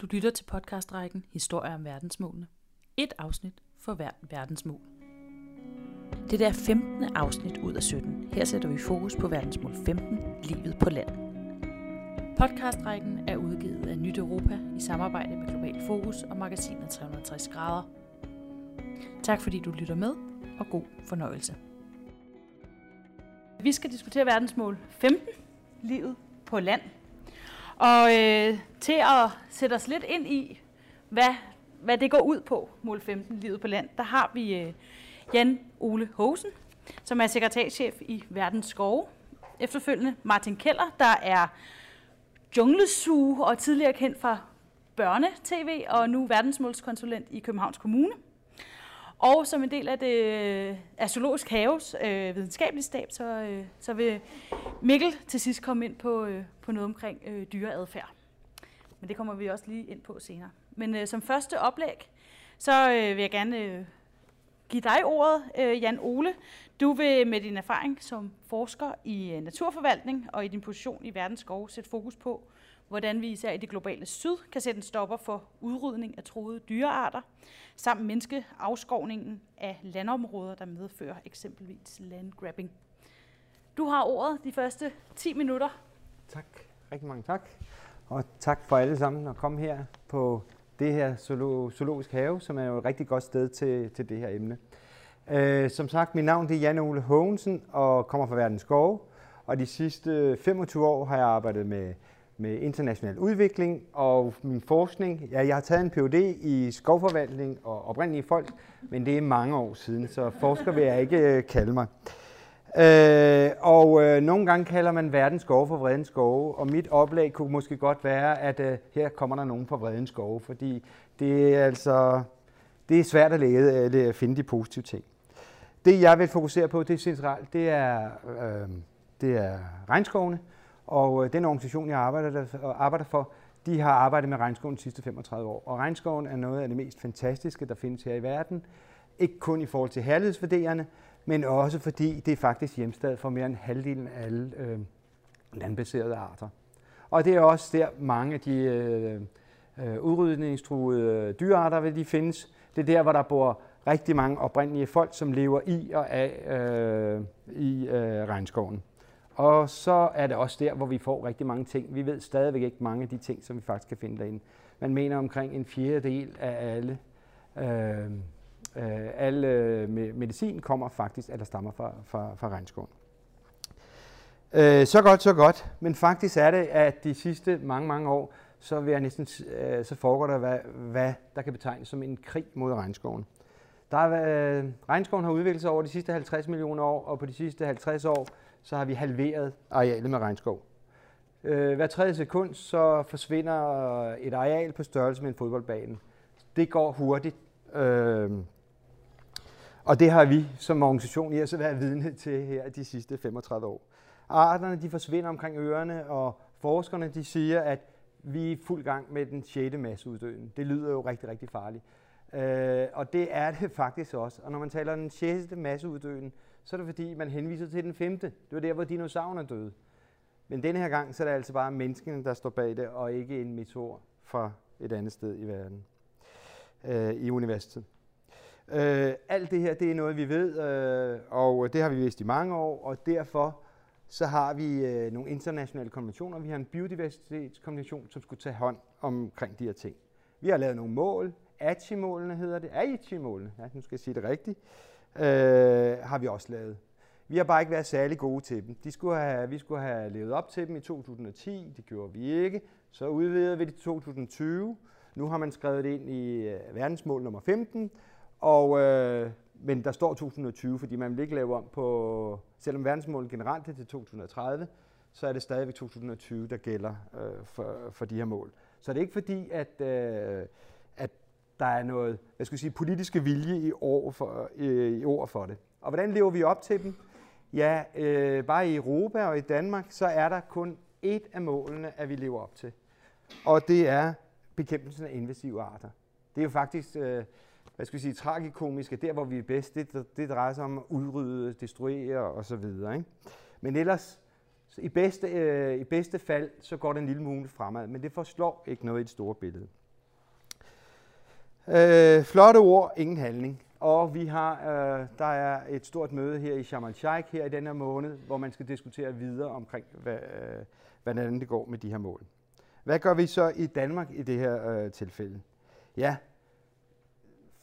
Du lytter til podcastrækken Historier om verdensmålene. Et afsnit for hvert verdensmål. Det er 15. afsnit ud af 17. Her sætter vi fokus på verdensmål 15, livet på land. Podcastrækken er udgivet af Nyt Europa i samarbejde med Global Fokus og magasinet 360 grader. Tak fordi du lytter med, og god fornøjelse. Vi skal diskutere verdensmål 15, livet på land. Og øh, til at sætte os lidt ind i, hvad, hvad det går ud på, mål 15, livet på land, der har vi øh, Jan Ole Hosen, som er sekretærchef i Verdens Skove. Efterfølgende Martin Keller, der er junglesuge og tidligere kendt fra børne-tv og nu verdensmålskonsulent i Københavns Kommune. Og som en del af det øh, af Zoologisk Haves øh, videnskabelige stab, så, øh, så vil Mikkel til sidst komme ind på, øh, på noget omkring øh, dyreadfærd. Men det kommer vi også lige ind på senere. Men øh, som første oplæg, så øh, vil jeg gerne øh, give dig ordet, øh, Jan Ole. Du vil med din erfaring som forsker i øh, naturforvaltning og i din position i Verdens Skov sætte fokus på, hvordan vi især i det globale syd kan sætte en stopper for udrydning af troede dyrearter, samt mindske afskovningen af landområder, der medfører eksempelvis landgrabbing. Du har ordet de første 10 minutter. Tak. Rigtig mange tak. Og tak for alle sammen at komme her på det her zoologisk have, som er jo et rigtig godt sted til, til det her emne. Uh, som sagt, mit navn det er Jan Ole Hågensen og kommer fra Verdens Skove. Og de sidste 25 år har jeg arbejdet med med international udvikling og min forskning. Ja, jeg har taget en Ph.D. i skovforvaltning og oprindelige folk, men det er mange år siden, så forsker vil jeg ikke øh, kalde mig. Øh, og øh, nogle gange kalder man verdens skove for vredens skove, og mit oplag kunne måske godt være, at øh, her kommer der nogen fra vredens skove, fordi det er altså det er svært at lede, at øh, finde de positive ting. Det jeg vil fokusere på, det er centralt, det er, øh, det er regnskovene, og øh, den organisation, jeg arbejder, der, arbejder for, de har arbejdet med regnskoven de sidste 35 år. Og regnskoven er noget af det mest fantastiske, der findes her i verden. Ikke kun i forhold til herlighedsværdierne, men også fordi det er faktisk hjemsted for mere end halvdelen af alle øh, landbaserede arter. Og det er også der mange af de øh, øh, udrydningstruede øh, dyrearter, vil de findes. Det er der, hvor der bor rigtig mange oprindelige folk, som lever i og af øh, i øh, regnskoven. Og så er det også der, hvor vi får rigtig mange ting. Vi ved stadigvæk ikke mange af de ting, som vi faktisk kan finde derinde. Man mener omkring en fjerdedel af alle, øh, øh, alle medicin kommer faktisk, eller stammer fra, fra, fra regnskoven. Øh, så godt, så godt. Men faktisk er det, at de sidste mange, mange år, så, vil jeg næsten, øh, så foregår der, hvad, hvad der kan betegnes som en krig mod regnskoven. Der er, øh, regnskoven har udviklet sig over de sidste 50 millioner år, og på de sidste 50 år, så har vi halveret arealet med regnskov. Øh, hver tredje sekund, så forsvinder et areal på størrelse med en fodboldbane. Det går hurtigt. Øh, og det har vi som organisation i så været vidne til her de sidste 35 år. Arterne de forsvinder omkring ørerne, og forskerne de siger, at vi er fuld gang med den 6. masseuddøen. Det lyder jo rigtig, rigtig farligt. Øh, og det er det faktisk også. Og når man taler om den 6. masseuddøen, så er det fordi, man henviser til den femte. Det var der, hvor dinosaurerne døde. Men denne her gang, så er det altså bare menneskene, der står bag det, og ikke en meteor fra et andet sted i verden, øh, i universet. Øh, alt det her, det er noget, vi ved, øh, og det har vi vidst i mange år, og derfor så har vi øh, nogle internationale konventioner. Vi har en biodiversitetskonvention, som skulle tage hånd omkring de her ting. Vi har lavet nogle mål. ACHI-målene hedder det. AICHI-målene, ja, nu skal jeg sige det rigtigt øh, har vi også lavet. Vi har bare ikke været særlig gode til dem. De skulle have, vi skulle have levet op til dem i 2010, det gjorde vi ikke. Så udvidede vi det til 2020. Nu har man skrevet det ind i uh, verdensmål nummer 15, og, øh, men der står 2020, fordi man vil ikke lave om på, selvom verdensmålet generelt er til 2030, så er det stadigvæk 2020, der gælder øh, for, for de her mål. Så det er ikke fordi, at, øh, at der er noget hvad skal jeg sige, politiske vilje i, år for, øh, i ord for det. Og hvordan lever vi op til dem? Ja, øh, bare i Europa og i Danmark, så er der kun et af målene, at vi lever op til. Og det er bekæmpelsen af invasive arter. Det er jo faktisk, øh, hvad skal vi sige, tragikomisk, at der, hvor vi er bedst, det, det drejer sig om at udrydde, destruere osv. Ikke? Men ellers, i bedste, øh, i bedste fald, så går det en lille smule fremad, men det forslår ikke noget i det store billede. Øh, flotte ord, ingen handling. Og vi har, øh, der er et stort møde her i Sharm el-Sheikh her i denne måned, hvor man skal diskutere videre omkring, hvad, øh, hvordan det går med de her mål. Hvad gør vi så i Danmark i det her øh, tilfælde? Ja,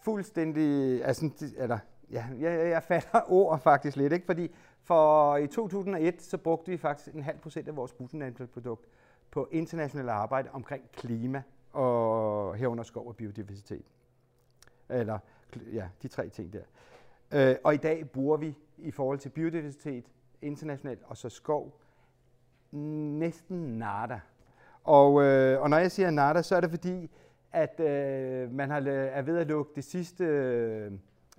fuldstændig, altså, eller, ja, jeg, jeg fatter ord faktisk lidt, ikke? fordi for i 2001, så brugte vi faktisk en halv procent af vores bruttonationalprodukt på internationalt arbejde omkring klima og herunder skov og biodiversitet. Eller ja, de tre ting der. Øh, og i dag bruger vi i forhold til biodiversitet internationalt og så skov næsten nada. Og, øh, og når jeg siger nada, så er det fordi, at øh, man har, er ved at lukke det sidste øh,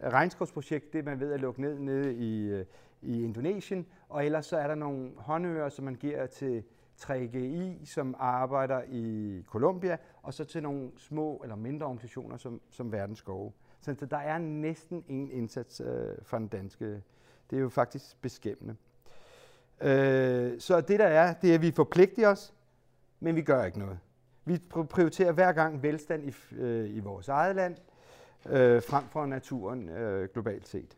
regnskovsprojekt, det man ved at lukke ned nede i, øh, i Indonesien, og ellers så er der nogle håndører, som man giver til 3GI, som arbejder i Colombia, og så til nogle små eller mindre organisationer som, som Verdens Skove. Så der er næsten ingen indsats øh, fra den danske. Det er jo faktisk beskæmmende. Øh, så det der er, det er, at vi forpligter os, men vi gør ikke noget. Vi prioriterer hver gang velstand i, øh, i vores eget land, øh, frem for naturen øh, globalt set.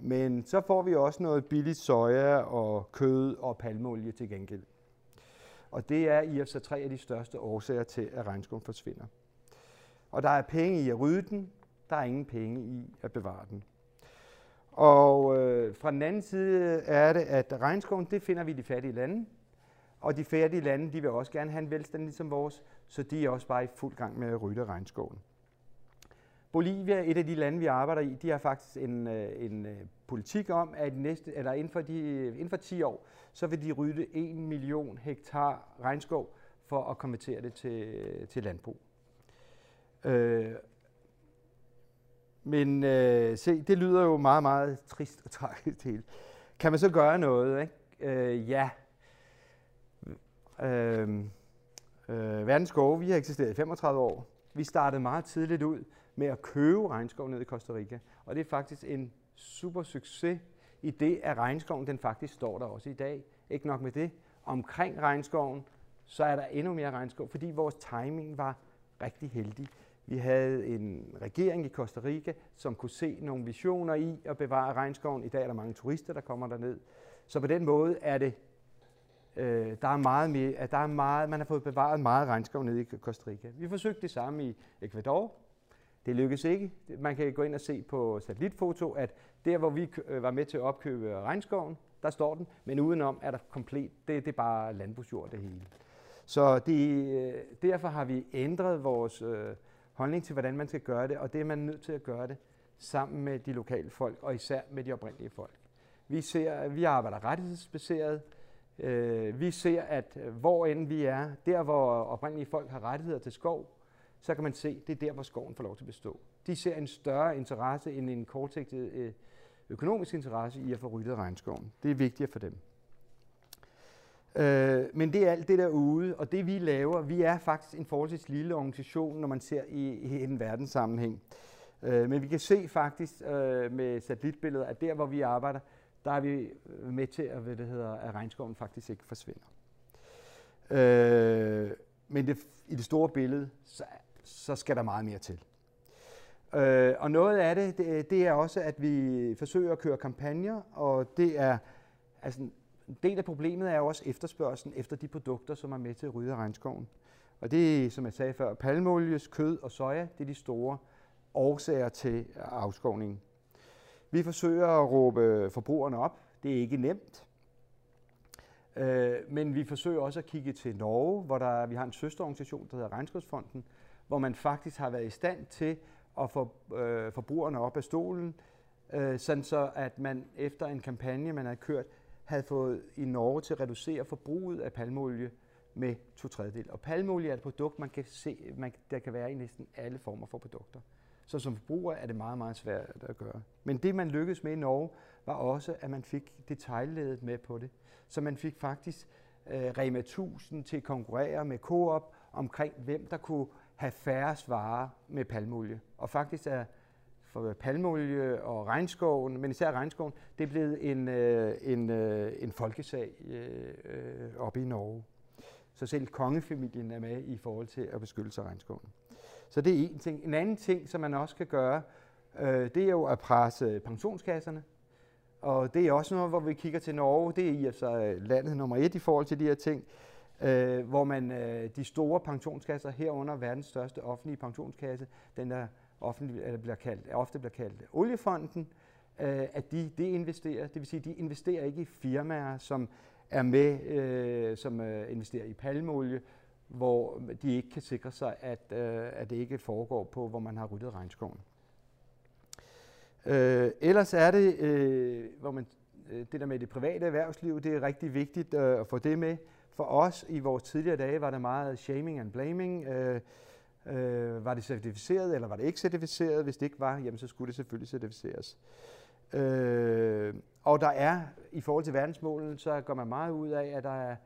Men så får vi også noget billigt soja og kød og palmeolie til gengæld. Og det er i og tre af de største årsager til, at regnskoven forsvinder. Og der er penge i at rydde den, der er ingen penge i at bevare den. Og øh, fra den anden side er det, at regnskoven, det finder vi i de fattige lande. Og de fattige lande, de vil også gerne have en velstand ligesom vores, så de er også bare i fuld gang med at rydde regnskoven. Bolivia, et af de lande, vi arbejder i, de har faktisk en, øh, en øh, politik om, at næste, eller inden, for de, inden for 10 år, så vil de rydde 1 million hektar regnskov for at konvertere det til, til landbrug. Øh, men øh, se, det lyder jo meget, meget trist og tragisk til. Kan man så gøre noget? Ikke? Øh, ja. Øh, øh, Verdens Skove, vi har eksisteret i 35 år. Vi startede meget tidligt ud med at købe regnskov ned i Costa Rica. Og det er faktisk en super succes i det, at regnskoven den faktisk står der også i dag. Ikke nok med det. Omkring regnskoven, så er der endnu mere regnskov, fordi vores timing var rigtig heldig. Vi havde en regering i Costa Rica, som kunne se nogle visioner i at bevare regnskoven. I dag er der mange turister, der kommer derned. Så på den måde er det, øh, der er meget mere, at der er meget, man har fået bevaret meget regnskov nede i Costa Rica. Vi forsøgte det samme i Ecuador. Det lykkedes ikke. Man kan gå ind og se på satellitfoto, at der, hvor vi øh, var med til at opkøbe regnskoven, der står den, men udenom er der komplet, det, det er bare landbrugsjord det hele. Så det, øh, derfor har vi ændret vores øh, holdning til, hvordan man skal gøre det, og det er man nødt til at gøre det sammen med de lokale folk, og især med de oprindelige folk. Vi, ser, vi arbejder rettighedsbaseret. Øh, vi ser, at øh, hvor end vi er, der hvor oprindelige folk har rettigheder til skov, så kan man se, det er der, hvor skoven får lov til at bestå. De ser en større interesse end en kortsigtet øh, økonomisk interesse i at få ryddet regnskoven. Det er vigtigt for dem. Øh, men det er alt det derude, og det vi laver, vi er faktisk en forholdsvis lille organisation, når man ser i, i en verdenssammenhæng. Øh, men vi kan se faktisk øh, med satellitbilleder, at der hvor vi arbejder, der er vi med til, at, hvad det hedder, at regnskoven faktisk ikke forsvinder. Øh, men det, i det store billede, så, så skal der meget mere til. Øh, og noget af det, det, det er også, at vi forsøger at køre kampagner, og det er, altså en del af problemet er jo også efterspørgselen efter de produkter, som er med til at rydde regnskoven. Og det er, som jeg sagde før, palmolies, kød og soja, det er de store årsager til afskovningen. Vi forsøger at råbe forbrugerne op. Det er ikke nemt. Øh, men vi forsøger også at kigge til Norge, hvor der, vi har en søsterorganisation, der hedder Regnskovsfonden, hvor man faktisk har været i stand til at få øh, forbrugerne op af stolen, øh, sådan så at man efter en kampagne, man har kørt, havde fået i Norge til at reducere forbruget af palmeolie med to tredjedel. Og palmolie er et produkt, man kan se, man, der kan være i næsten alle former for produkter. Så som forbruger er det meget, meget svært at gøre. Men det, man lykkedes med i Norge, var også, at man fik detaljledet med på det. Så man fik faktisk øh, Rema 1000 til at konkurrere med Coop omkring, hvem der kunne have færre varer med palmolie. Og faktisk er for palmolie og regnskoven, men især regnskoven, det er blevet en, øh, en, øh, en folkesag øh, øh oppe i Norge. Så selv kongefamilien er med i forhold til at beskytte sig regnskoven. Så det er en ting. En anden ting, som man også kan gøre, øh, det er jo at presse pensionskasserne. Og det er også noget, hvor vi kigger til Norge. Det er i altså landet nummer et i forhold til de her ting. Øh, hvor man øh, de store pensionskasser herunder verdens største offentlige pensionskasse, den der offentlig, eller bliver kaldt, ofte bliver kaldt oliefonden, øh, at de, de investerer. Det vil sige, de investerer ikke i firmaer, som er med, øh, som øh, investerer i palmeolie, hvor de ikke kan sikre sig, at, øh, at det ikke foregår på, hvor man har ryddet regnskoven. Øh, ellers er det, øh, hvor man, øh, det der med det private erhvervsliv, det er rigtig vigtigt øh, at få det med. For os i vores tidligere dage var der meget shaming and blaming. Øh, øh, var det certificeret, eller var det ikke certificeret? Hvis det ikke var, jamen, så skulle det selvfølgelig certificeres. Øh, og der er, i forhold til verdensmålen, så går man meget ud af, at der er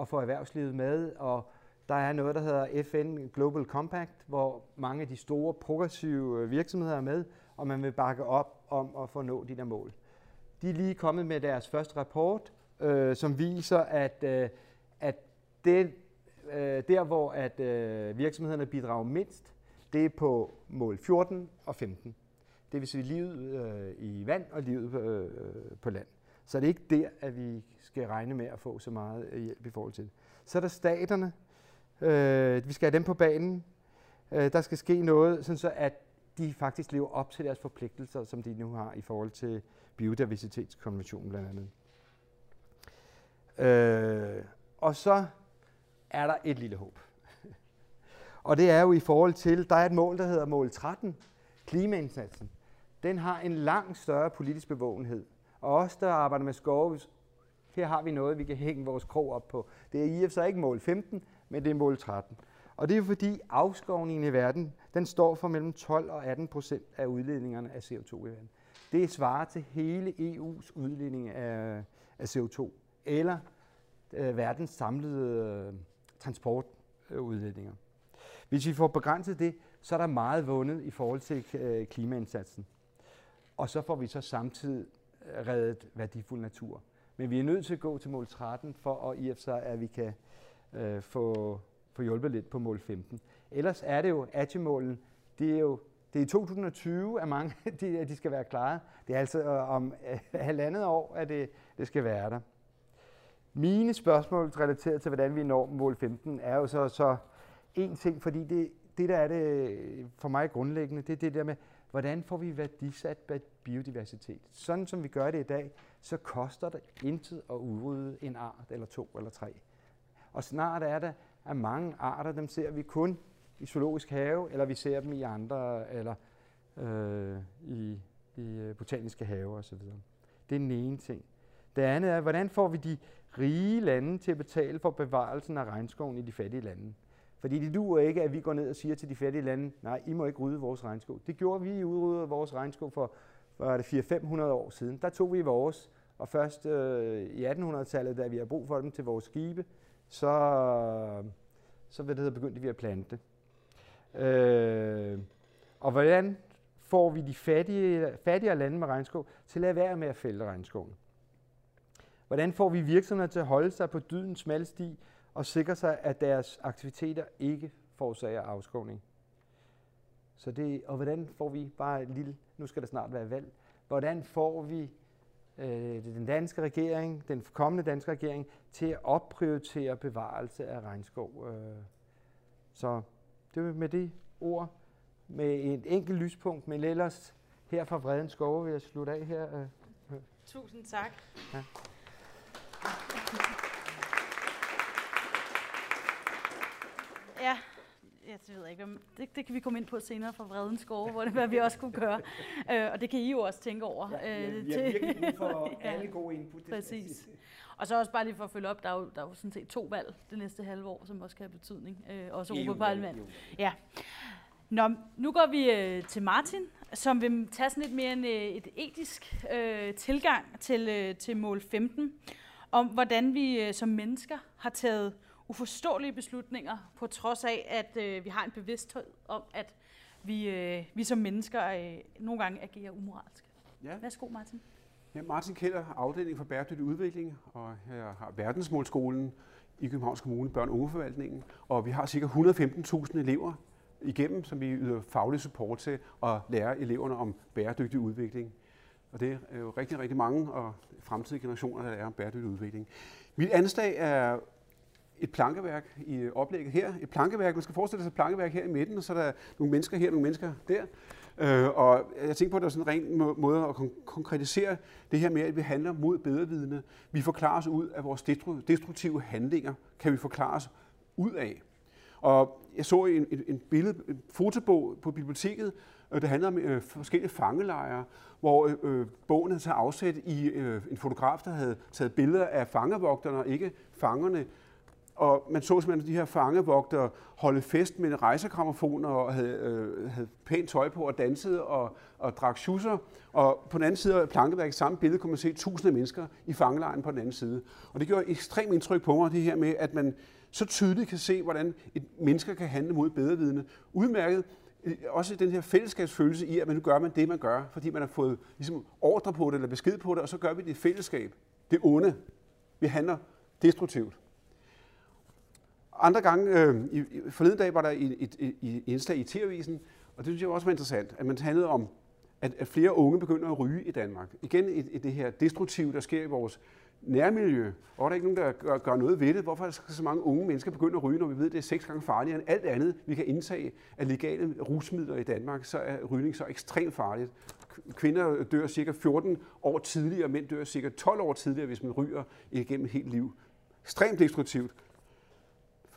at få erhvervslivet med, og der er noget, der hedder FN Global Compact, hvor mange af de store progressive øh, virksomheder er med, og man vil bakke op om at få nå de der mål. De er lige kommet med deres første rapport, øh, som viser, at, øh, at det, øh, der, hvor at, øh, virksomhederne bidrager mindst, det er på mål 14 og 15. Det vil sige livet øh, i vand og livet øh, øh, på land. Så det er ikke der, at vi skal regne med at få så meget øh, hjælp i forhold til det. Så er der staterne. Øh, vi skal have dem på banen. Øh, der skal ske noget, sådan så at de faktisk lever op til deres forpligtelser, som de nu har i forhold til biodiversitetskonventionen blandt andet. Øh, og så er der et lille håb. og det er jo i forhold til, der er et mål, der hedder mål 13, klimaindsatsen. Den har en langt større politisk bevågenhed. Og os, der arbejder med skove, her har vi noget, vi kan hænge vores krog op på. Det er i og for sig ikke mål 15, men det er mål 13. Og det er jo fordi afskovningen i verden, den står for mellem 12 og 18 procent af udledningerne af CO2 i verden. Det svarer til hele EU's udledning af, af CO2, eller øh, verdens samlede øh, transportudledninger. Hvis vi får begrænset det, så er der meget vundet i forhold til øh, klimaindsatsen. Og så får vi så samtidig øh, reddet værdifuld natur. Men vi er nødt til at gå til mål 13 for at i og sig, at vi kan øh, få få hjulpet lidt på mål 15. Ellers er det jo, ATI-målen, det er jo det er i 2020, at mange de, de skal være klare. Det er altså øh, om øh, halvandet år, at det, det skal være der. Mine spørgsmål relateret til, hvordan vi når mål 15, er jo så, så en ting, fordi det, det, der er det øh, for mig grundlæggende, det er det der med, hvordan får vi værdisat biodiversitet. Sådan som vi gør det i dag, så koster det intet at udrydde en art, eller to, eller tre. Og snart er det, at mange arter, dem ser vi kun i zoologisk have, eller vi ser dem i andre, eller øh, i, i øh, botaniske haver osv. Det er den ene ting. Det andet er, hvordan får vi de rige lande til at betale for bevarelsen af regnskoven i de fattige lande? Fordi det duer ikke, at vi går ned og siger til de fattige lande, nej, I må ikke rydde vores regnskov. Det gjorde vi, i udryddede vores regnskov for, for det 400-500 år siden. Der tog vi vores, og først øh, i 1800-tallet, da vi har brug for dem til vores skibe, så, så hvad det hedder, begyndte vi at plante. Øh, og hvordan får vi de fattige, fattigere lande med regnskov til at lade være med at fælde regnskoven? Hvordan får vi virksomheder til at holde sig på dydens smalle sti og sikre sig, at deres aktiviteter ikke forårsager afskovning? Så det, og hvordan får vi bare et lille, nu skal der snart være valg, hvordan får vi øh, den danske regering, den kommende danske regering, til at opprioritere bevarelse af regnskov. Øh. Så det er med det ord, med et enkelt lyspunkt, men ellers her fra Vredens Skove vil jeg slutte af her. Øh. Tusind tak. Ja. Ja, jeg ved ikke, det, det kan vi komme ind på senere fra Vredens Skove, hvor det hvad vi også kunne gøre. Øh, og det kan I jo også tænke over. Ja, vi, har, virkelig for ja, alle gode input. Præcis. Og så også bare lige for at følge op, der er jo, der er jo sådan set to valg det næste halve år, som også kan have betydning. Øh, også Europaparlament. Ja. Nå, nu går vi øh, til Martin, som vil tage sådan lidt mere en, øh, et etisk øh, tilgang til, øh, til mål 15, om hvordan vi øh, som mennesker har taget uforståelige beslutninger, på trods af, at øh, vi har en bevidsthed om, at vi, øh, vi som mennesker øh, nogle gange agerer umoralsk. Ja. Værsgo, Martin. Ja, Martin Keller, afdeling for bæredygtig udvikling, og jeg har verdensmålskolen i Københavns Kommune, børn- og ungeforvaltningen, og vi har ca. 115.000 elever igennem, som vi yder faglig support til at lære eleverne om bæredygtig udvikling. Og det er jo rigtig, rigtig mange og fremtidige generationer, der lærer om bæredygtig udvikling. Mit anslag er et plankeværk i oplægget her. Et plankeværk, man skal forestille sig et plankeværk her i midten, og så er der nogle mennesker her, nogle mennesker der. Øh, og jeg tænker på, at der er sådan en ren måde at konkretisere det her med, at vi handler mod bedrevidende. Vi forklarer os ud af vores destruktive handlinger, kan vi forklare os ud af. Og jeg så en, en, en billede, en fotobog på biblioteket, øh, og det handler om øh, forskellige fangelejre, hvor øh, bogen havde taget afsæt i øh, en fotograf, der havde taget billeder af fangevogterne, og ikke fangerne. Og man så simpelthen de her fangevogtere holde fest med rejsekrammofoner og havde, øh, havde pænt tøj på og dansede og, og drak schusser. Og på den anden side af plankeværket, samme billede, kunne man se tusinder af mennesker i fangelejren på den anden side. Og det gjorde ekstremt indtryk på mig, det her med, at man så tydeligt kan se, hvordan et menneske kan handle mod bedrevidende. Udmærket øh, også den her fællesskabsfølelse i, at man nu gør man det, man gør, fordi man har fået ligesom, ordre på det eller besked på det, og så gør vi det i fællesskab. Det onde. Vi handler destruktivt. Andre gange, øh, i, forleden dag var der et, et, et, et indslag i TV-avisen, og det synes jeg også var interessant, at man handlede om, at, at flere unge begynder at ryge i Danmark. Igen et, et, det her destruktive, der sker i vores nærmiljø. Og er der ikke nogen, der gør, gør noget ved det? Hvorfor skal så mange unge mennesker begynde at ryge, når vi ved, at det er seks gange farligere end alt andet, vi kan indtage af legale rusmidler i Danmark, så er rygning så ekstremt farligt. Kvinder dør cirka 14 år tidligere, mænd dør cirka 12 år tidligere, hvis man ryger igennem et helt liv. Ekstremt destruktivt.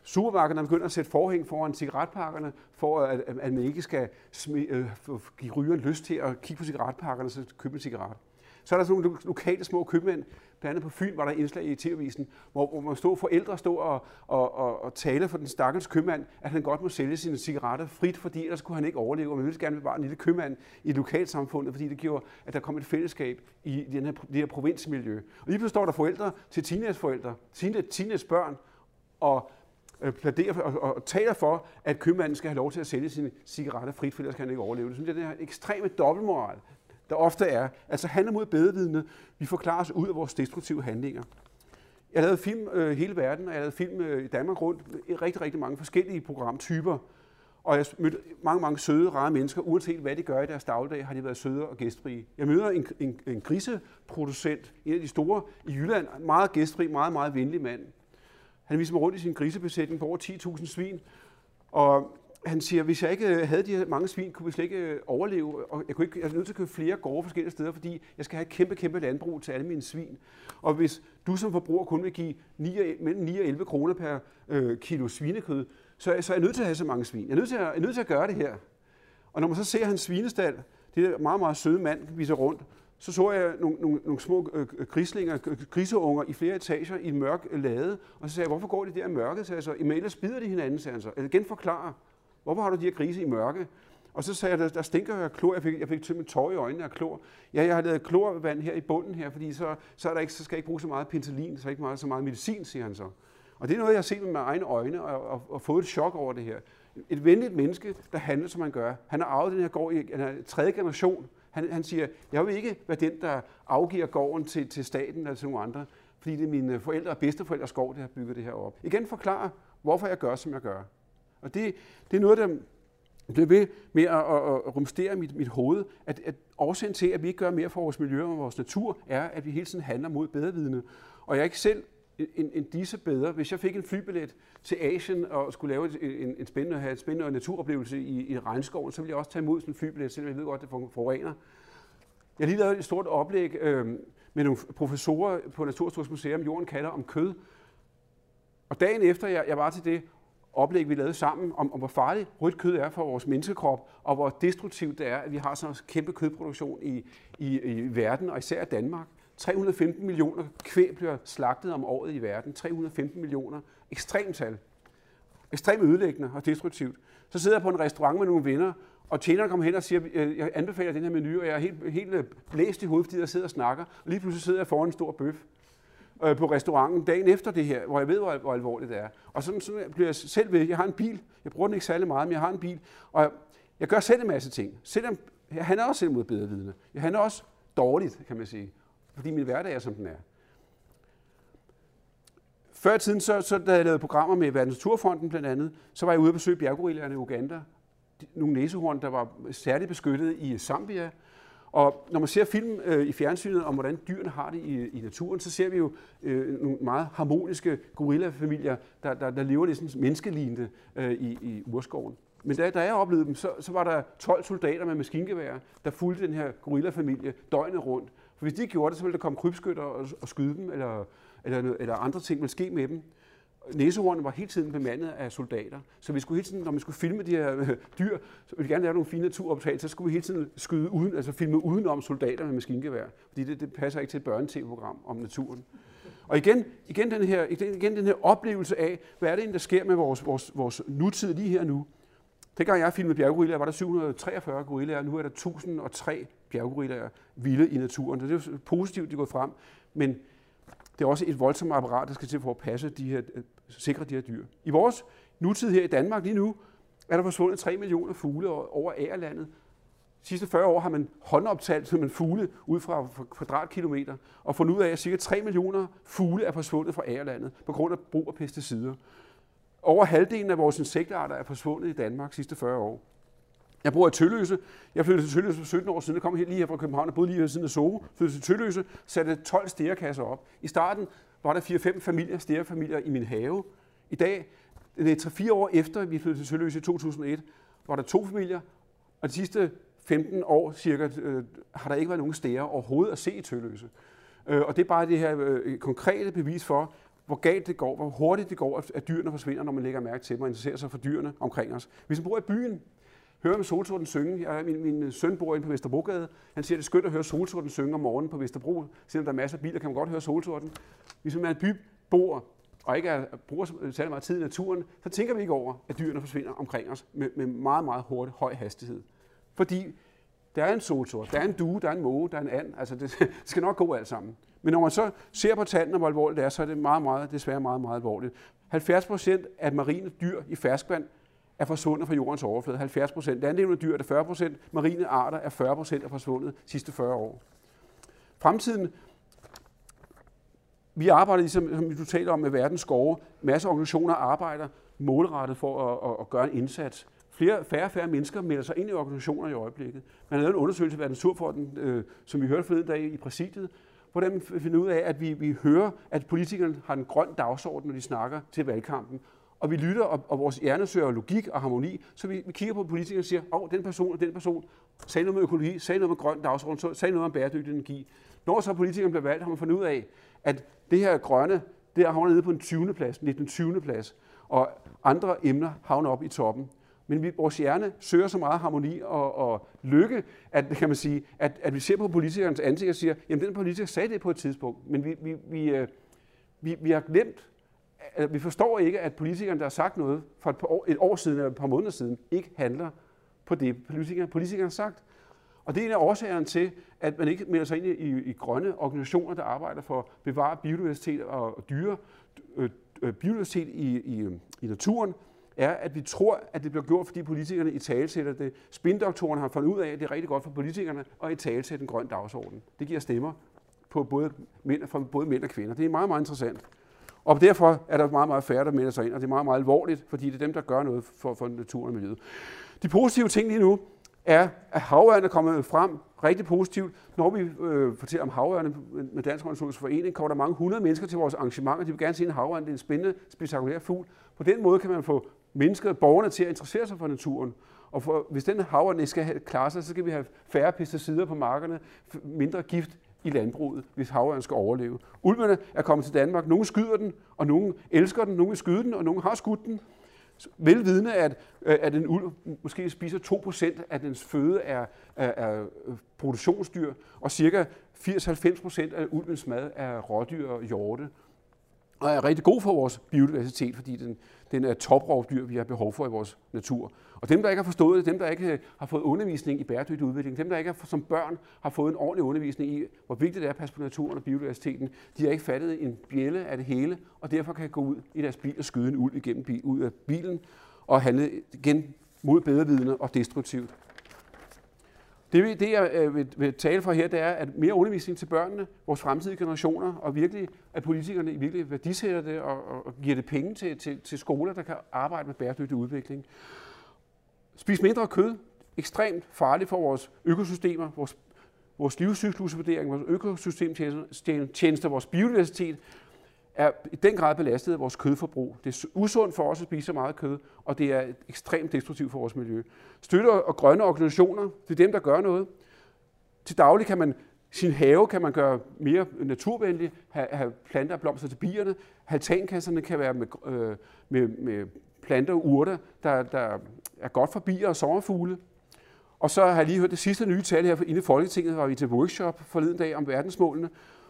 Supermarkederne begynder at sætte forhæng foran cigaretpakkerne, for at, at man ikke skal øh, give rygeren lyst til at kigge på cigaretpakkerne og så købe en cigaret. Så er der sådan nogle lokale små købmænd, blandt andet på Fyn var der indslag i TV-avisen, hvor, hvor man stod forældre stod og, og, og, og tale for den stakkels købmand, at han godt må sælge sine cigaretter frit, fordi ellers kunne han ikke overleve. Og man ville gerne bevare en lille købmand i lokalsamfundet, fordi det gjorde, at der kom et fællesskab i den her, det her provinsmiljø. Og lige pludselig står der forældre til teenageforældre, teenagebørn, og øh, pladerer og, og taler for, at købmanden skal have lov til at sælge sine cigaretter frit, for ellers kan han ikke overleve. Det synes jeg, det er ekstreme dobbeltmoral, der ofte er. Altså handler mod bedrevidende, Vi forklarer os ud af vores destruktive handlinger. Jeg lavede film øh, hele verden, og jeg lavede film øh, i Danmark rundt i rigtig, rigtig mange forskellige programtyper. Og jeg mødte mange, mange søde, rare mennesker, uanset hvad de gør i deres dagligdag, har de været søde og gæstfrie. Jeg møder en, en, en griseproducent, en af de store i Jylland, meget gæstfri, meget, meget venlig mand. Han viser mig rundt i sin grisebesætning på over 10.000 svin, og han siger, hvis jeg ikke havde de her mange svin, kunne vi slet ikke øh, overleve. Og jeg, kunne ikke, jeg er nødt til at købe flere gårde forskellige steder, fordi jeg skal have et kæmpe, kæmpe landbrug til alle mine svin. Og hvis du som forbruger kun vil give 9, mellem 9 og 11 kroner per øh, kilo svinekød, så, så er jeg nødt til at have så mange svin. Jeg er nødt til at, jeg er nødt til at gøre det her. Og når man så ser hans svinestal, det er meget, meget søde mand viser rundt, så så jeg nogle, nogle, nogle små øh, øh, grislinger, griseunger i flere etager i en mørk øh, lade, og så sagde jeg, hvorfor går de der i mørket? Så jeg så, Jamen, ellers spider de hinanden, sagde han så. Eller genforklare. Hvorfor har du de her grise i mørke? Og så sagde jeg, der, der stinker af klor. Jeg fik, jeg fik med tår i øjnene af klor. Ja, jeg har lavet klorvand her i bunden her, fordi så, så, er der ikke, så skal jeg ikke bruge så meget penicillin, så ikke meget, så meget medicin, siger han så. Og det er noget, jeg har set med mine egne øjne og, og, og fået et chok over det her. Et venligt menneske, der handler, som han gør. Han har arvet den her gård i han er tredje generation. Han, han siger, jeg vil ikke være den, der afgiver gården til, til staten eller til nogen andre, fordi det er mine forældre og bedsteforældres gård, der har bygget det her op. Igen forklare, hvorfor jeg gør, som jeg gør. Og det, det er noget, der bliver ved med at, at, at rumstere mit, mit hoved, at, at årsagen til, at vi ikke gør mere for vores miljø og vores natur, er, at vi hele tiden handler mod bedrevidende. Og jeg er ikke selv end, end disse bedre. Hvis jeg fik en flybillet til Asien og skulle lave en, en spændende, have en spændende naturoplevelse i, i regnskoven, så ville jeg også tage imod sådan en flybillet, selvom jeg ved godt, at det forurener. Jeg har lige lavet et stort oplæg øh, med nogle professorer på Naturhistorisk Museum, Jorden kalder om kød. Og dagen efter jeg, jeg var til det, oplæg, vi lavede sammen, om, om hvor farligt rødt kød er for vores menneskekrop, og hvor destruktivt det er, at vi har sådan en kæmpe kødproduktion i, i, i verden, og især i Danmark. 315 millioner kvæg bliver slagtet om året i verden. 315 millioner. Ekstremt tal. Ekstremt ødelæggende og destruktivt. Så sidder jeg på en restaurant med nogle venner, og tjeneren kommer hen og siger, øh, jeg anbefaler den her menu, og jeg er helt, helt øh, blæst i hovedet, fordi jeg sidder og snakker. Og lige pludselig sidder jeg foran en stor bøf øh, på restauranten dagen efter det her, hvor jeg ved, hvor, hvor alvorligt det er. Og sådan, sådan bliver jeg selv ved. Jeg har en bil. Jeg bruger den ikke særlig meget, men jeg har en bil. Og jeg, jeg gør selv en masse ting. Selvom jeg handler også selv mod bedre vidne. Jeg handler også dårligt, kan man sige. Fordi min hverdag er, som den er. Før i tiden, så, så, da jeg lavede programmer med Verdens Naturfonden blandt andet, så var jeg ude at besøge bjerggorillerne i Uganda. nogle næsehorn, der var særligt beskyttet i Zambia. Og når man ser film øh, i fjernsynet om, hvordan dyrene har det i, i naturen, så ser vi jo øh, nogle meget harmoniske gorillafamilier, der, der, der lever lidt menneskelignende øh, i, i urskoven. Men da, da jeg oplevede dem, så, så var der 12 soldater med maskingevær, der fulgte den her gorillafamilie døgnet rundt. For hvis de gjorde det, så ville der komme krybskytter og, og skyde dem, eller, eller, eller andre ting ville ske med dem. Næsehornene var hele tiden bemandet af soldater, så vi skulle hele tiden, når vi skulle filme de her øh, dyr, så ville vi gerne lave nogle fine naturoptagelser, så skulle vi hele tiden skyde uden, altså filme udenom soldater med maskingevær, fordi det, det passer ikke til et børne-tv-program om naturen. Og igen, igen, den her, igen den her oplevelse af, hvad er det egentlig, der sker med vores, vores, vores nutid lige her nu. Dengang jeg filmede bjerggorillaer, var der 743 gorillaer, nu er der 1003 bjerggorillaer vilde i naturen. Så det er jo positivt, de går frem, men det er også et voldsomt apparat, der skal til for at passe de her, øh, sikre de her dyr. I vores nutid her i Danmark lige nu, er der forsvundet 3 millioner fugle over Ærlandet. De sidste 40 år har man håndoptalt man fugle ud fra kvadratkilometer, og fundet ud af, at cirka 3 millioner fugle er forsvundet fra Ærlandet på grund af brug af pesticider. Over halvdelen af vores insektarter er forsvundet i Danmark de sidste 40 år. Jeg bor i Tølløse. Jeg flyttede til Tølløse for 17 år siden. Jeg kom lige her fra København og boede lige her siden af Soho. Flyttede til Tølløse, satte 12 stærkasser op. I starten var der 4-5 familier, stærfamilier i min have. I dag, det er 3-4 år efter, vi flyttede til Tølløse i 2001, var der to familier, og de sidste 15 år cirka, øh, har der ikke været nogen stære overhovedet at se i Tølløse. Øh, og det er bare det her øh, konkrete bevis for, hvor galt det går, hvor hurtigt det går, at dyrene forsvinder, når man lægger mærke til dem og interesserer sig for dyrene omkring os. Hvis man bor i byen, hører man solsorten synge. Jeg, min, min øh, søn bor inde på Vesterbrogade. Han siger, det er skønt at høre solsorten synge om morgenen på Vesterbro. Selvom der er masser af biler, kan man godt høre solsorten. Hvis man er en bybor, og ikke er, bruger øh, særlig meget tid i naturen, så tænker vi ikke over, at dyrene forsvinder omkring os med, med meget, meget hurtig, høj hastighed. Fordi der er en solsort, der er en due, der er en måge, der er en and. Altså det, det skal nok gå alt sammen. Men når man så ser på tallene, hvor alvorligt det er, så er det meget, meget, desværre meget, meget alvorligt. 70 procent af marine dyr i ferskvand er forsvundet fra jordens overflade. 70 procent. Landlevende dyr er 40 procent. Marine arter er 40 procent er forsvundet de sidste 40 år. Fremtiden vi arbejder, ligesom som du taler om, med verdens skove. Masse organisationer arbejder målrettet for at, at, at gøre en indsats. Flere, færre og færre mennesker melder sig ind i organisationer i øjeblikket. Man har lavet en undersøgelse af Naturfonden, øh, som vi hørte forleden dag i præsidiet, hvordan vi finder ud af, at vi, vi hører, at politikerne har en grøn dagsorden, når de snakker til valgkampen. Og vi lytter, og, og vores hjerne søger logik og harmoni, så vi, vi kigger på politikerne og siger, åh, oh, den person og den person sagde noget med økologi, sagde noget med grøn dagsorden, sagde noget om bæredygtig energi. Når så politikerne bliver valgt, har man fundet ud af, at det her grønne, det havner nede på en 20. plads, 19. 20. plads, og andre emner havner op i toppen. Men vi, vores hjerne søger så meget harmoni og, og lykke, at, kan man sige, at, at vi ser på politikernes ansigt og siger, jamen den politiker sagde det på et tidspunkt, men vi, vi, vi, øh, vi, vi har glemt, at vi forstår ikke, at politikerne, der har sagt noget for et, par år, et år siden eller et par måneder siden, ikke handler på det, politikerne, politikerne har sagt. Og det er en af årsagerne til, at man ikke melder sig ind i, i, i grønne organisationer, der arbejder for at bevare biodiversitet og, og dyre, øh, øh, biodiversitet i, i, i naturen, er, at vi tror, at det bliver gjort, fordi politikerne i talesætter det. Spindoktoren har fundet ud af, at det er rigtig godt for politikerne at i talesætte en grøn dagsorden. Det giver stemmer på både mænd, for både mænd og kvinder. Det er meget, meget interessant. Og derfor er der meget, meget færre, der melder sig ind, og det er meget, meget alvorligt, fordi det er dem, der gør noget for, for naturen og miljøet. De positive ting lige nu er, at havørne er kommet frem rigtig positivt. Når vi øh, fortæller om havørne med Dansk Ornitologisk Forening, kommer der mange hundrede mennesker til vores arrangementer. De vil gerne se en havørne. Det er en spændende, spektakulær fugl. På den måde kan man få mennesker, borgerne til at interessere sig for naturen. Og for, hvis den havørne skal have, klare sig, så skal vi have færre pesticider på markerne, mindre gift i landbruget, hvis havørnen skal overleve. Ulvene er kommet til Danmark. Nogle skyder den, og nogle elsker den. Nogle vil skyde den, og nogle har skudt den. Velvidende, at, øh, at en ulv måske spiser 2% af dens føde er, er, er øh, produktionsdyr, og cirka 80-90% af ulvens mad er rådyr og hjorte og er rigtig god for vores biodiversitet, fordi den, den er toprovdyr, vi har behov for i vores natur. Og dem, der ikke har forstået det, dem, der ikke øh, har fået undervisning i bæredygtig udvikling, dem, der ikke har, som børn har fået en ordentlig undervisning i, hvor vigtigt det er at passe på naturen og biodiversiteten, de har ikke fattet en bjælle af det hele, og derfor kan gå ud i deres bil og skyde en uld igennem bil, ud af bilen og handle igen mod bedrevidende og destruktivt. Det, det jeg øh, vil, vil tale for her, det er, at mere undervisning til børnene, vores fremtidige generationer, og virkelig, at politikerne virkelig værdisætter det og, og giver det penge til, til, til skoler, der kan arbejde med bæredygtig udvikling. spise mindre kød. Ekstremt farligt for vores økosystemer, vores, vores livscyklusvurdering, vores økosystemtjenester, vores biodiversitet er i den grad belastet af vores kødforbrug. Det er usundt for os at spise så meget kød, og det er ekstremt destruktivt for vores miljø. Støtter og grønne organisationer, det er dem, der gør noget. Til daglig kan man sin have kan man gøre mere naturvenlig, have, have planter og blomster til bierne. Haltankasserne kan være med, øh, med, med planter og urter, der, der er godt for bier og sommerfugle. Og så har jeg lige hørt det sidste nye tal her inde i Folketinget, var vi til workshop forleden dag om verdensmålene,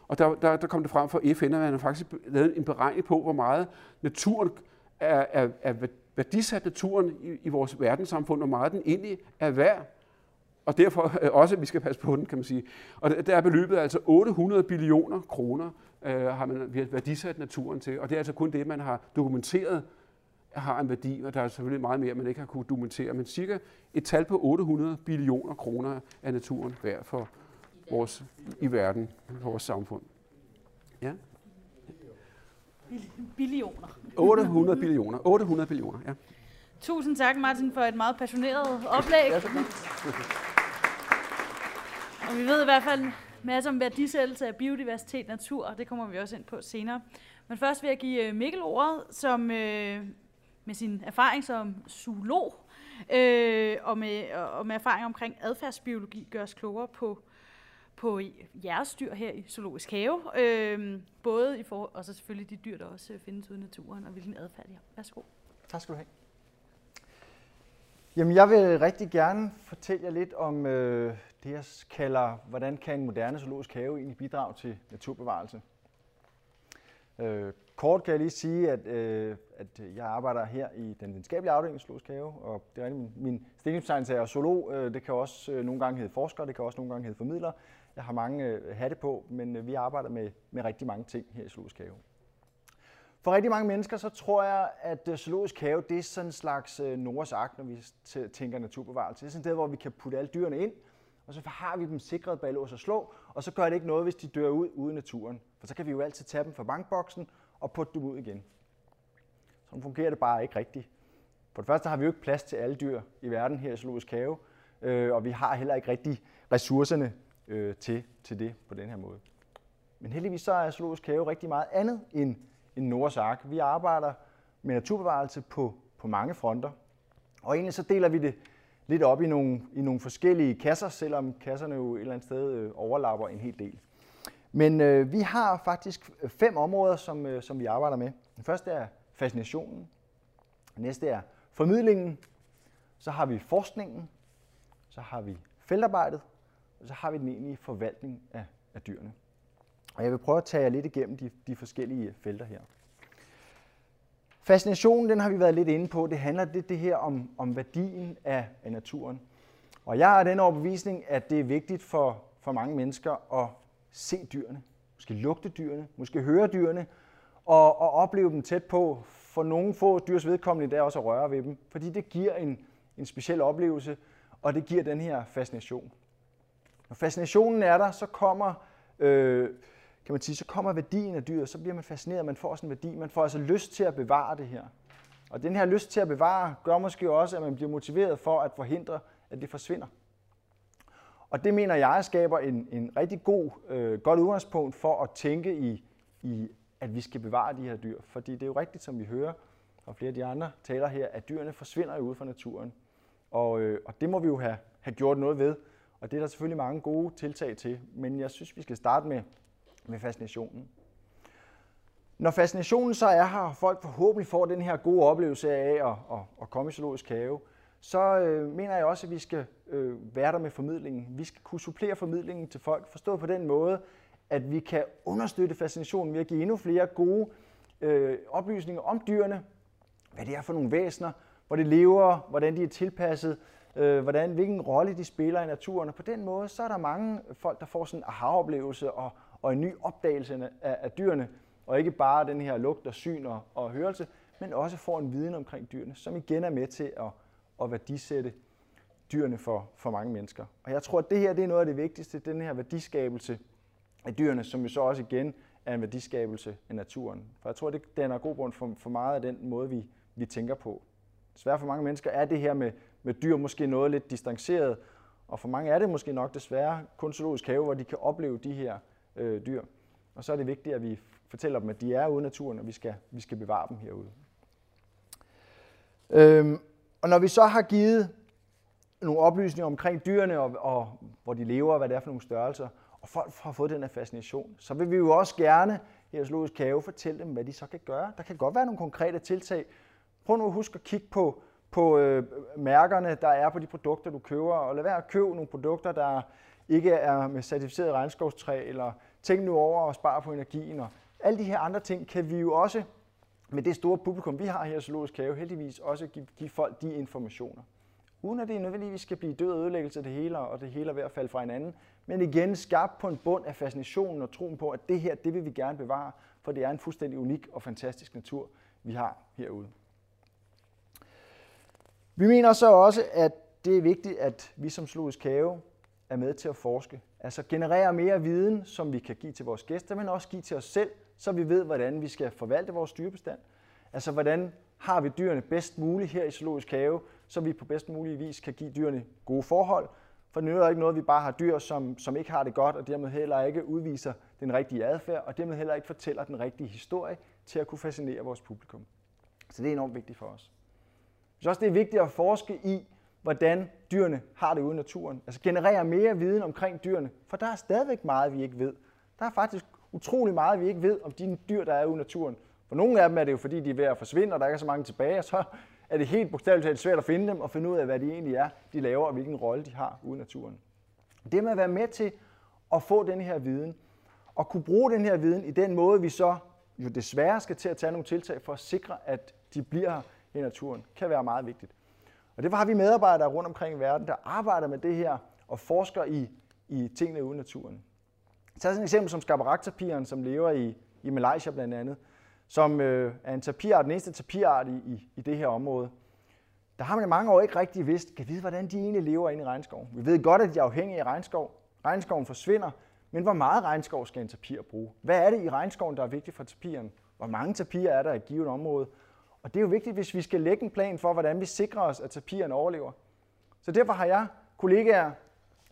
og der, der, der kom det frem for FN, at man har faktisk lavet en beregning på, hvor meget naturen er, er, er værdisat naturen i, i vores verdenssamfund, hvor meget den egentlig er værd. Og derfor øh, også, at vi skal passe på den, kan man sige. Og der er beløbet altså 800 billioner kroner, øh, har man værdisat naturen til. Og det er altså kun det, man har dokumenteret har en værdi, og der er selvfølgelig meget mere, man ikke har kunne dokumentere, men cirka et tal på 800 billioner kroner er naturen værd for vores, i verden, vores samfund. Ja? Billioner. 800 billioner. 800 billioner, ja. Tusind tak, Martin, for et meget passioneret oplæg. Ja, og vi ved i hvert fald masser om værdisættelse af biodiversitet, natur, og det kommer vi også ind på senere. Men først vil jeg give øh, Mikkel ordet, som øh, med sin erfaring som zoolog øh, og, med, og med erfaring omkring adfærdsbiologi gør os klogere på, på jeres dyr her i Zoologisk Have. Øh, både i for, og så selvfølgelig de dyr, der også findes ude i naturen, og hvilken adfærd de har. Værsgo. Tak skal du have. Jamen, jeg vil rigtig gerne fortælle jer lidt om øh, det, jeg kalder, hvordan kan en moderne zoologisk have egentlig bidrage til naturbevarelse. Øh, kort kan jeg lige sige, at, øh, at jeg arbejder her i den videnskabelige afdeling i Zoologisk Have, og det er min, min stillingsbetegnelse er zoolog. Øh, det kan også øh, nogle gange hedde forsker, det kan også nogle gange hedde formidler. Jeg har mange øh, hatte på, men øh, vi arbejder med, med rigtig mange ting her i Zoologisk Have. For rigtig mange mennesker, så tror jeg, at øh, zoologisk have, det er sådan en slags øh, Noras ark, når vi tænker naturbevarelse. Det er sådan et sted, hvor vi kan putte alle dyrene ind, og så har vi dem sikret bag lås og slå, og så gør det ikke noget, hvis de dør ud ude i naturen. For så kan vi jo altid tage dem fra bankboksen og putte dem ud igen. Sådan fungerer det bare ikke rigtigt. For det første har vi jo ikke plads til alle dyr i verden her i Zoologisk Have, øh, og vi har heller ikke rigtig ressourcerne øh, til, til det på den her måde. Men heldigvis så er Zoologisk Have rigtig meget andet end, end Noras Ark. Vi arbejder med naturbevarelse på, på mange fronter, og egentlig så deler vi det lidt op i nogle, i nogle forskellige kasser, selvom kasserne jo et eller andet sted øh, overlapper en hel del. Men øh, vi har faktisk øh, fem områder, som, øh, som vi arbejder med. Den første er fascinationen. Den næste er formidlingen. Så har vi forskningen. Så har vi feltarbejdet. Og så har vi den egentlige forvaltning af, af dyrene. Og jeg vil prøve at tage jer lidt igennem de, de forskellige felter her. Fascinationen, den har vi været lidt inde på. Det handler det, det her om, om værdien af, af naturen. Og jeg har den overbevisning, at det er vigtigt for, for mange mennesker at se dyrene, måske lugte dyrene, måske høre dyrene, og, og opleve dem tæt på. For nogle få dyrs vedkommende der også at røre ved dem, fordi det giver en, en speciel oplevelse, og det giver den her fascination. Når fascinationen er der, så kommer, øh, kan man sige, så kommer værdien af dyret, så bliver man fascineret, man får sådan en værdi, man får altså lyst til at bevare det her. Og den her lyst til at bevare gør måske også, at man bliver motiveret for at forhindre, at det forsvinder. Og det mener jeg skaber en, en rigtig god, øh, godt udgangspunkt for at tænke i, i, at vi skal bevare de her dyr. Fordi det er jo rigtigt, som vi hører fra flere af de andre taler her, at dyrene forsvinder jo ud fra naturen. Og, øh, og det må vi jo have, have gjort noget ved. Og det er der selvfølgelig mange gode tiltag til. Men jeg synes, vi skal starte med, med fascinationen. Når fascinationen så er her, og folk forhåbentlig får den her gode oplevelse af at, at, at komme i zoologisk have, så øh, mener jeg også, at vi skal øh, være der med formidlingen. Vi skal kunne supplere formidlingen til folk, forstået på den måde, at vi kan understøtte fascinationen ved at give endnu flere gode øh, oplysninger om dyrene, hvad det er for nogle væsener, hvor de lever, hvordan de er tilpasset, øh, hvordan, hvilken rolle de spiller i naturen. Og på den måde, så er der mange folk, der får sådan en aha-oplevelse og, og en ny opdagelse af, af dyrene, og ikke bare den her lugt og syn og, og hørelse, men også får en viden omkring dyrene, som igen er med til at at værdisætte dyrene for, for mange mennesker. Og jeg tror, at det her det er noget af det vigtigste, den her værdiskabelse af dyrene, som jo så også igen er en værdiskabelse af naturen. For jeg tror, det danner god grund for, for meget af den måde, vi, vi tænker på. Desværre for mange mennesker er det her med, med dyr måske noget lidt distanceret. Og for mange er det måske nok desværre kun zoologisk have, hvor de kan opleve de her øh, dyr. Og så er det vigtigt, at vi fortæller dem, at de er ude i naturen, og vi skal, vi skal bevare dem herude. Øhm, og når vi så har givet nogle oplysninger omkring dyrene, og, og hvor de lever, og hvad det er for nogle størrelser, og folk har fået den her fascination, så vil vi jo også gerne her i Zoologisk Have fortælle dem, hvad de så kan gøre. Der kan godt være nogle konkrete tiltag. Prøv nu at huske at kigge på, på øh, mærkerne, der er på de produkter, du køber, og lad være at købe nogle produkter, der ikke er med certificeret regnskovstræ, eller tænk nu over at spare på energien. Og alle de her andre ting kan vi jo også, med det store publikum, vi har her i Zoologisk Have, heldigvis også give, give folk de informationer. Uden at det nødvendigvis skal blive død og ødelæggelse det hele, og det hele er ved at falde fra hinanden. Men igen skabt på en bund af fascinationen og troen på, at det her, det vil vi gerne bevare, for det er en fuldstændig unik og fantastisk natur, vi har herude. Vi mener så også, at det er vigtigt, at vi som Zoologisk Have er med til at forske. Altså generere mere viden, som vi kan give til vores gæster, men også give til os selv, så vi ved, hvordan vi skal forvalte vores dyrebestand. Altså hvordan har vi dyrene bedst muligt her i Zoologisk Have, så vi på bedst mulig vis kan give dyrene gode forhold. For det er ikke noget, at vi bare har dyr, som, som ikke har det godt, og dermed heller ikke udviser den rigtige adfærd, og dermed heller ikke fortæller den rigtige historie til at kunne fascinere vores publikum. Så det er enormt vigtigt for os. Jeg synes også, det er vigtigt at forske i, hvordan dyrene har det ude i naturen. Altså generere mere viden omkring dyrene, for der er stadigvæk meget, vi ikke ved. Der er faktisk utrolig meget, vi ikke ved om de dyr, der er ude i naturen. For nogle af dem er det jo, fordi de er ved at forsvinde, og der ikke er så mange tilbage, og så er det helt bogstaveligt talt svært at finde dem og finde ud af, hvad de egentlig er, de laver, og hvilken rolle de har ude i naturen. Det med at være med til at få den her viden, og kunne bruge den her viden i den måde, vi så jo desværre skal til at tage nogle tiltag for at sikre, at de bliver i naturen, kan være meget vigtigt. Og derfor har vi medarbejdere rundt omkring i verden, der arbejder med det her og forsker i, i tingene ude i naturen. Tag sådan et eksempel som skabaraktapiren, som lever i, i Malaysia blandt andet, som øh, er en tapirart, den eneste tapirart i, i, i det her område. Der har man i mange år ikke rigtig vidst, kan vide, hvordan de egentlig lever inde i regnskoven. Vi ved godt, at de er afhængige af regnskov. Regnskoven forsvinder, men hvor meget regnskov skal en tapir bruge? Hvad er det i regnskoven, der er vigtigt for tapiren? Hvor mange tapirer er der i et givet område? Og det er jo vigtigt, hvis vi skal lægge en plan for, hvordan vi sikrer os, at tapiren overlever. Så derfor har jeg kollegaer,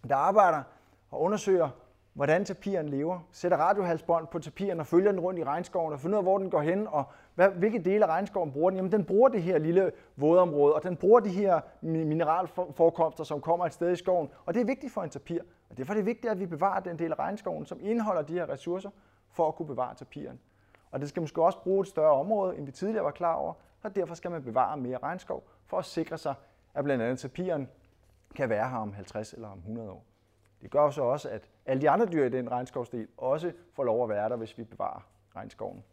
der arbejder og undersøger, hvordan tapiren lever, sætter radiohalsbånd på tapiren og følger den rundt i regnskoven og finder ud af, hvor den går hen, og hvad, hvilke dele af regnskoven bruger den. Jamen, den bruger det her lille vådområde, og den bruger de her mineralforekomster, som kommer et sted i skoven, og det er vigtigt for en tapir. Og derfor er det vigtigt, at vi bevarer den del af regnskoven, som indeholder de her ressourcer, for at kunne bevare tapiren. Og det skal måske også bruge et større område, end vi tidligere var klar over, og derfor skal man bevare mere regnskov, for at sikre sig, at blandt andet tapiren kan være her om 50 eller om 100 år. Det gør så også, at alle de andre dyr i den regnskovsdel også får lov at være der, hvis vi bevarer regnskoven.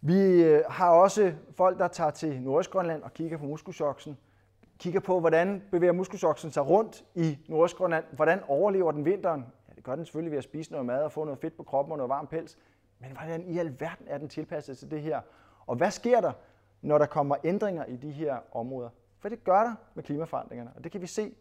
Vi øh, har også folk, der tager til Nordøstgrønland og kigger på muskusoksen, Kigger på, hvordan bevæger muskusoksen sig rundt i Nordøstgrønland. Hvordan overlever den vinteren? Ja, det gør den selvfølgelig ved at spise noget mad og få noget fedt på kroppen og noget varm pels. Men hvordan i alverden er den tilpasset til det her? Og hvad sker der, når der kommer ændringer i de her områder? For det gør der med klimaforandringerne, og det kan vi se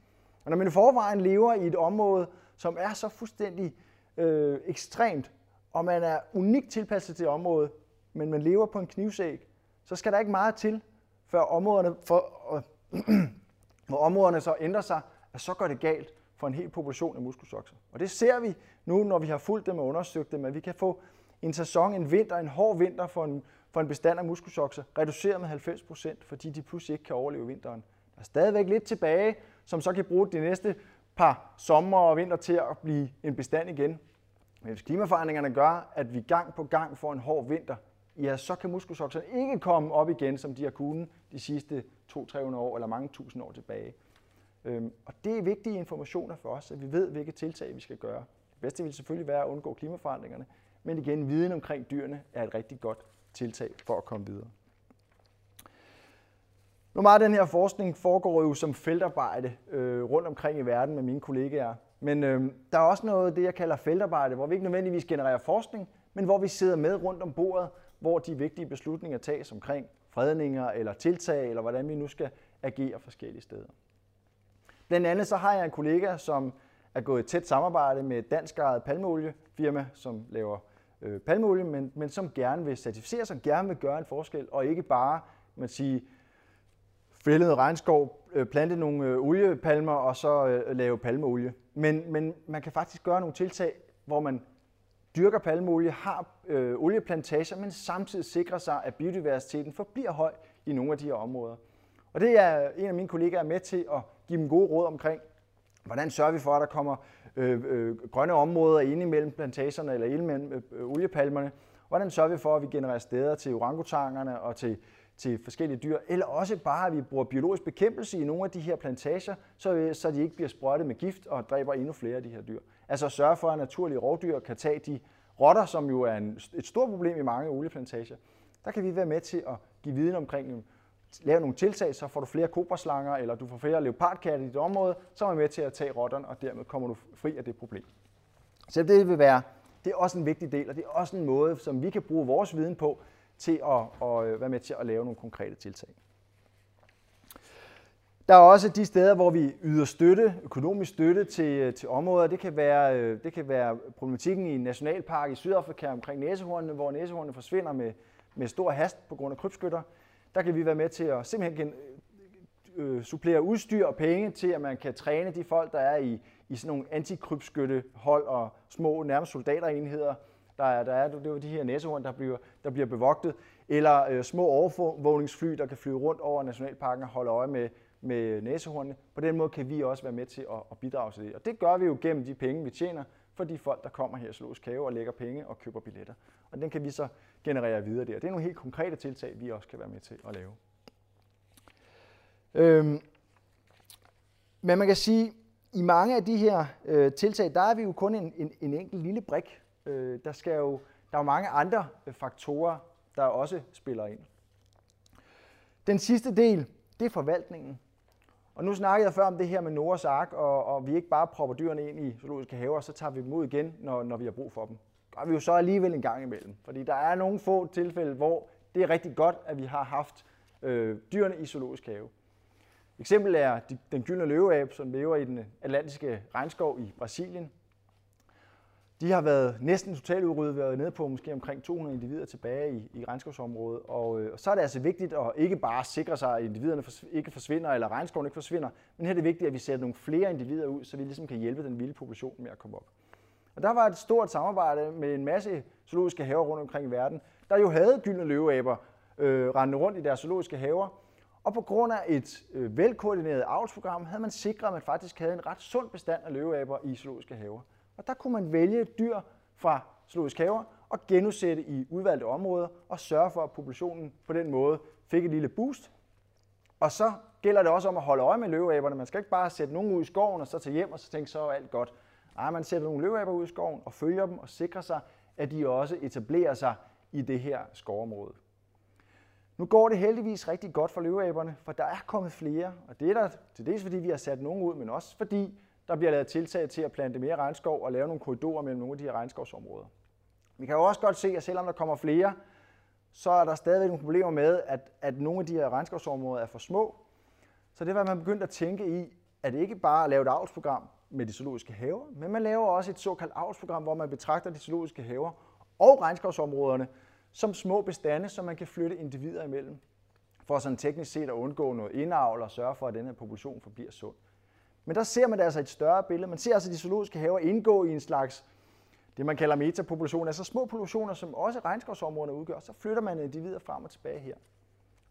og når man i forvejen lever i et område, som er så fuldstændig øh, ekstremt, og man er unikt tilpasset til området, men man lever på en knivsæg, så skal der ikke meget til, før områderne, for, øh, hvor områderne så ændrer sig, at så går det galt for en hel population af muskelsokser. Og det ser vi nu, når vi har fulgt dem og undersøgt dem, at vi kan få en sæson, en vinter, en hård vinter for en, for en bestand af muskelsokser, reduceret med 90 procent, fordi de pludselig ikke kan overleve vinteren. Der er stadigvæk lidt tilbage, som så kan bruge de næste par sommer og vinter til at blive en bestand igen. Men hvis klimaforandringerne gør, at vi gang på gang får en hård vinter, ja, så kan muskelsokserne ikke komme op igen, som de har kunnet de sidste 200-300 år eller mange tusind år tilbage. Øhm, og det er vigtige informationer for os, at vi ved, hvilke tiltag vi skal gøre. Det bedste vil selvfølgelig være at undgå klimaforandringerne, men igen, viden omkring dyrene er et rigtig godt tiltag for at komme videre. Nu meget af den her forskning foregår jo som feltarbejde øh, rundt omkring i verden med mine kollegaer. Men øh, der er også noget, det jeg kalder feltarbejde, hvor vi ikke nødvendigvis genererer forskning, men hvor vi sidder med rundt om bordet, hvor de vigtige beslutninger tages omkring fredninger eller tiltag, eller hvordan vi nu skal agere forskellige steder. Blandt andet så har jeg en kollega, som er gået i tæt samarbejde med et dansk ejet palmeoliefirma, som laver øh, palmeolie, men, men som gerne vil certificere sig, gerne vil gøre en forskel, og ikke bare man sige, fælde noget regnskov, øh, plante nogle øh, oliepalmer og så øh, lave palmeolie. Men, men man kan faktisk gøre nogle tiltag, hvor man dyrker palmeolie, har øh, olieplantager, men samtidig sikrer sig, at biodiversiteten forbliver høj i nogle af de her områder. Og det er en af mine kollegaer med til at give dem gode råd omkring, hvordan sørger vi for, at der kommer øh, øh, grønne områder ind imellem plantagerne eller ind imellem øh, øh, oliepalmerne. Hvordan sørger vi for, at vi genererer steder til orangutangerne og til, til forskellige dyr, eller også bare, at vi bruger biologisk bekæmpelse i nogle af de her plantager, så, så de ikke bliver sprøjtet med gift og dræber endnu flere af de her dyr. Altså sørge for, at naturlige rovdyr kan tage de rotter, som jo er en, et stort problem i mange olieplantager. Der kan vi være med til at give viden omkring lave nogle tiltag, så får du flere kobraslanger, eller du får flere leopardkatte i dit område, så er med til at tage rotterne, og dermed kommer du fri af det problem. Så det vil være, det er også en vigtig del, og det er også en måde, som vi kan bruge vores viden på, til at, at øh, være med til at lave nogle konkrete tiltag. Der er også de steder, hvor vi yder støtte, økonomisk støtte til, øh, til områder. Det kan, være, øh, det kan være problematikken i en nationalpark i Sydafrika omkring næsehornene, hvor næsehornene forsvinder med, med stor hast på grund af krybskytter. Der kan vi være med til at simpelthen øh, supplere udstyr og penge til, at man kan træne de folk, der er i, i sådan nogle antikrybskyttehold og små nærmest soldaterenheder. Der er, der er det er de her næsehorn, der bliver, der bliver bevogtet, eller øh, små overvågningsfly, der kan flyve rundt over nationalparken og holde øje med, med næsehornene. På den måde kan vi også være med til at, at bidrage til det. Og det gør vi jo gennem de penge, vi tjener for de folk, der kommer her i Zoologisk Have og lægger penge og køber billetter. Og den kan vi så generere videre der. Det er nogle helt konkrete tiltag, vi også kan være med til at lave. Øhm, men man kan sige, i mange af de her øh, tiltag, der er vi jo kun en, en, en enkelt lille brik. Øh, der, skal jo, der er jo mange andre øh, faktorer, der også spiller ind. Den sidste del, det er forvaltningen. Og nu snakkede jeg før om det her med Noras ark, og, og vi ikke bare propper dyrene ind i zoologiske haver, så tager vi dem ud igen, når, når vi har brug for dem. Gør vi jo så alligevel en gang imellem. Fordi der er nogle få tilfælde, hvor det er rigtig godt, at vi har haft øh, dyrene i zoologisk have. Eksempel er den gyldne løveab, som lever i den atlantiske regnskov i Brasilien. De har været næsten totalt udryddet, været nede på måske omkring 200 individer tilbage i, i regnskovsområdet. Og, øh, og så er det altså vigtigt at ikke bare sikre sig, at individerne fors- ikke forsvinder, eller regnskoven ikke forsvinder, men her er det vigtigt, at vi sætter nogle flere individer ud, så vi ligesom kan hjælpe den vilde population med at komme op. Og der var et stort samarbejde med en masse zoologiske haver rundt omkring i verden, der jo havde gyldne løveaber øh, rendende rundt i deres zoologiske haver. Og på grund af et øh, velkoordineret avlsprogram havde man sikret, at man faktisk havde en ret sund bestand af løveaber i zoologiske haver. Og der kunne man vælge dyr fra zoologisk haver og genudsætte i udvalgte områder og sørge for, at populationen på den måde fik et lille boost. Og så gælder det også om at holde øje med løveaberne. Man skal ikke bare sætte nogen ud i skoven og så tage hjem og så tænke, så er alt godt. Nej, man sætter nogle løveaber ud i skoven og følger dem og sikrer sig, at de også etablerer sig i det her skovområde. Nu går det heldigvis rigtig godt for løveaberne, for der er kommet flere, og det er der til dels fordi vi har sat nogen ud, men også fordi der bliver lavet tiltag til at plante mere regnskov og lave nogle korridorer mellem nogle af de her regnskovsområder. Vi kan jo også godt se, at selvom der kommer flere, så er der stadigvæk nogle problemer med, at, at nogle af de her regnskovsområder er for små. Så det var man begyndt at tænke i, at ikke bare at lave et avlsprogram med de zoologiske haver, men man laver også et såkaldt avlsprogram, hvor man betragter de zoologiske haver og regnskovsområderne som små bestande, som man kan flytte individer imellem, for sådan teknisk set at undgå noget indavl og sørge for, at den her population forbliver sund. Men der ser man altså et større billede. Man ser altså de zoologiske haver indgå i en slags, det man kalder metapopulation, altså små populationer, som også regnskovsområderne udgør. Så flytter man individer frem og tilbage her.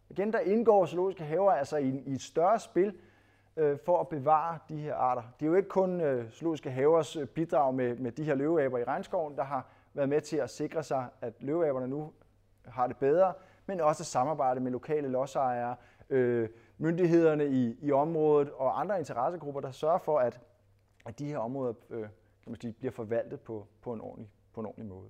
Igen, der indgår zoologiske haver altså i, i et større spil øh, for at bevare de her arter. Det er jo ikke kun øh, zoologiske havers øh, bidrag med, med de her løveaber i regnskoven, der har været med til at sikre sig, at løveaberne nu har det bedre, men også samarbejde med lokale lodsejere, øh, myndighederne i, i området og andre interessegrupper, der sørger for, at, at de her områder øh, kan man sige, bliver forvaltet på, på, en ordentlig, på en ordentlig måde.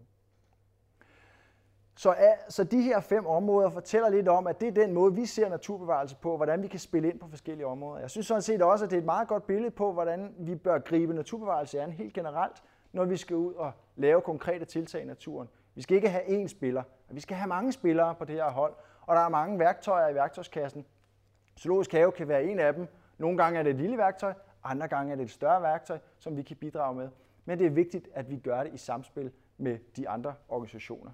Så, så de her fem områder fortæller lidt om, at det er den måde, vi ser naturbevarelse på, hvordan vi kan spille ind på forskellige områder. Jeg synes sådan set også, at det er et meget godt billede på, hvordan vi bør gribe naturbevarelse an helt generelt, når vi skal ud og lave konkrete tiltag i naturen. Vi skal ikke have én spiller, vi skal have mange spillere på det her hold, og der er mange værktøjer i værktøjskassen. Zoologisk have kan være en af dem. Nogle gange er det et lille værktøj, andre gange er det et større værktøj, som vi kan bidrage med. Men det er vigtigt, at vi gør det i samspil med de andre organisationer.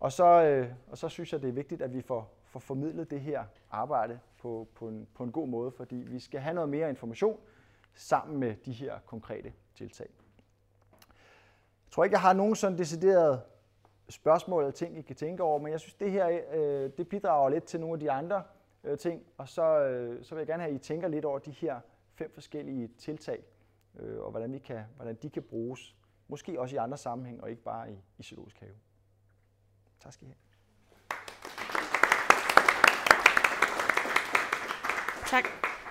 Og så, øh, og så synes jeg, det er vigtigt, at vi får, får formidlet det her arbejde på, på, en, på en god måde, fordi vi skal have noget mere information sammen med de her konkrete tiltag. Jeg tror ikke, jeg har nogen sådan decideret spørgsmål eller ting, I kan tænke over, men jeg synes, det her øh, det bidrager lidt til nogle af de andre øh, ting, og så, øh, så vil jeg gerne have, at I tænker lidt over de her fem forskellige tiltag, øh, og hvordan, vi kan, hvordan de kan bruges, måske også i andre sammenhæng, og ikke bare i, i zoologisk have. Tak skal I have. Tak.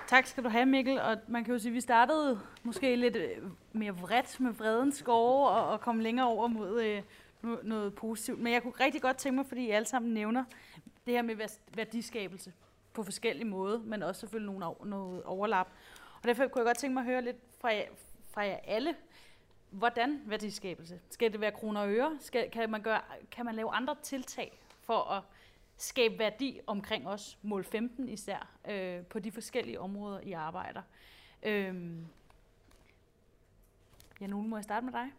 Tak skal du have, Mikkel. Og man kan jo sige, at vi startede måske lidt øh, mere vredt med vredens skove og, og kom længere over mod øh, noget positivt. Men jeg kunne rigtig godt tænke mig, fordi I alle sammen nævner det her med værdiskabelse på forskellige måder, men også selvfølgelig nogle, noget overlap. Og derfor kunne jeg godt tænke mig at høre lidt fra jer, fra jer alle, hvordan værdiskabelse? Skal det være kroner og øre? Skal, kan, man gøre, kan man lave andre tiltag for at skabe værdi omkring os, mål 15 især, øh, på de forskellige områder, I arbejder? Øh, ja, nu må jeg starte med dig.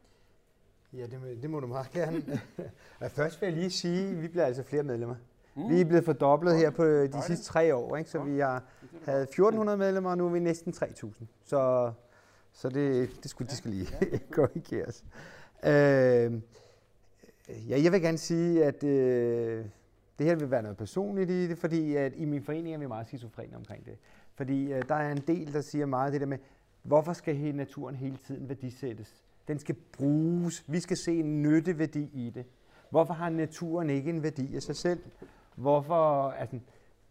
Ja, det, det må du meget gerne. Først vil jeg lige sige, at vi bliver altså flere medlemmer. Mm. Vi er blevet fordoblet her på de sidste tre år, ikke? så vi har havde 1400 medlemmer, og nu er vi næsten 3000. Så, så det, det, skulle, det skal lige korrigeres. Øh, ja, jeg vil gerne sige, at øh, det her vil være noget personligt i det, fordi at i min forening er vi meget skizofrene omkring det. Fordi øh, der er en del, der siger meget det der med, hvorfor skal hele naturen hele tiden værdisættes? Den skal bruges. Vi skal se en nytteværdi i det. Hvorfor har naturen ikke en værdi af sig selv? Hvorfor, altså,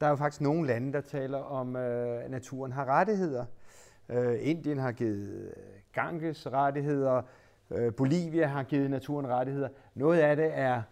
der er jo faktisk nogle lande, der taler om, øh, at naturen har rettigheder. Øh, Indien har givet øh, Ganges rettigheder. Øh, Bolivia har givet naturen rettigheder. Noget af det er,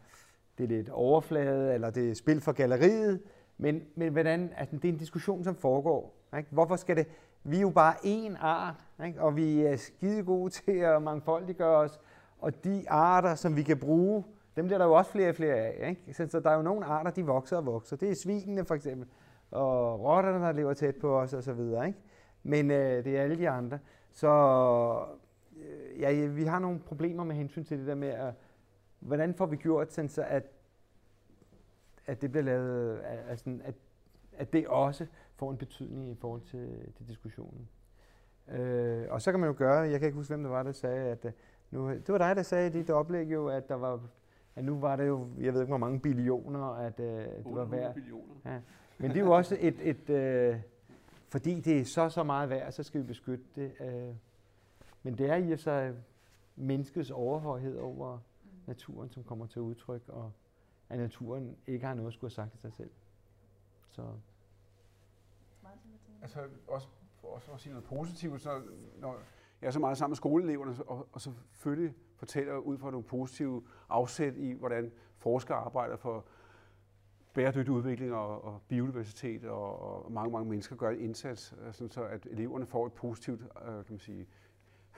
det er lidt overflade, eller det er spil for galleriet. Men, men hvordan, altså, det er en diskussion, som foregår. Ikke? Hvorfor skal det, vi er jo bare én art, ikke? og vi er skide gode til at mangfoldiggøre os. Og de arter, som vi kan bruge, dem bliver der jo også flere og flere af. Ikke? Så, så der er jo nogle arter, de vokser og vokser. Det er svinene for eksempel, og rotterne, der lever tæt på os osv. Ikke? Men øh, det er alle de andre. Så øh, ja, vi har nogle problemer med hensyn til det der med, at, hvordan får vi gjort sådan, så at, at det bliver lavet, altså, at, at det også får en betydning i forhold til, til diskussionen. Øh, og så kan man jo gøre, jeg kan ikke huske, hvem det var, der sagde, at øh, nu, det var dig, der sagde i dit oplæg jo, at der var, at nu var det jo, jeg ved ikke, hvor mange billioner, at uh, det var værd. Ja. Men det er jo også et, et uh, fordi det er så, så meget værd, så skal vi beskytte det. Uh, men det er i sig menneskets overhøjhed over naturen, som kommer til udtryk, og at naturen ikke har noget at skulle have sagt til sig selv. Så altså også for også at sige noget positivt, så når jeg er så meget sammen med skoleeleverne, og, og selvfølgelig fortæller ud fra nogle positive afsæt i, hvordan forskere arbejder for bæredygtig udvikling og, og biodiversitet, og, og mange, mange mennesker gør en indsats, øh, sådan så at eleverne får et positivt øh, kan man sige,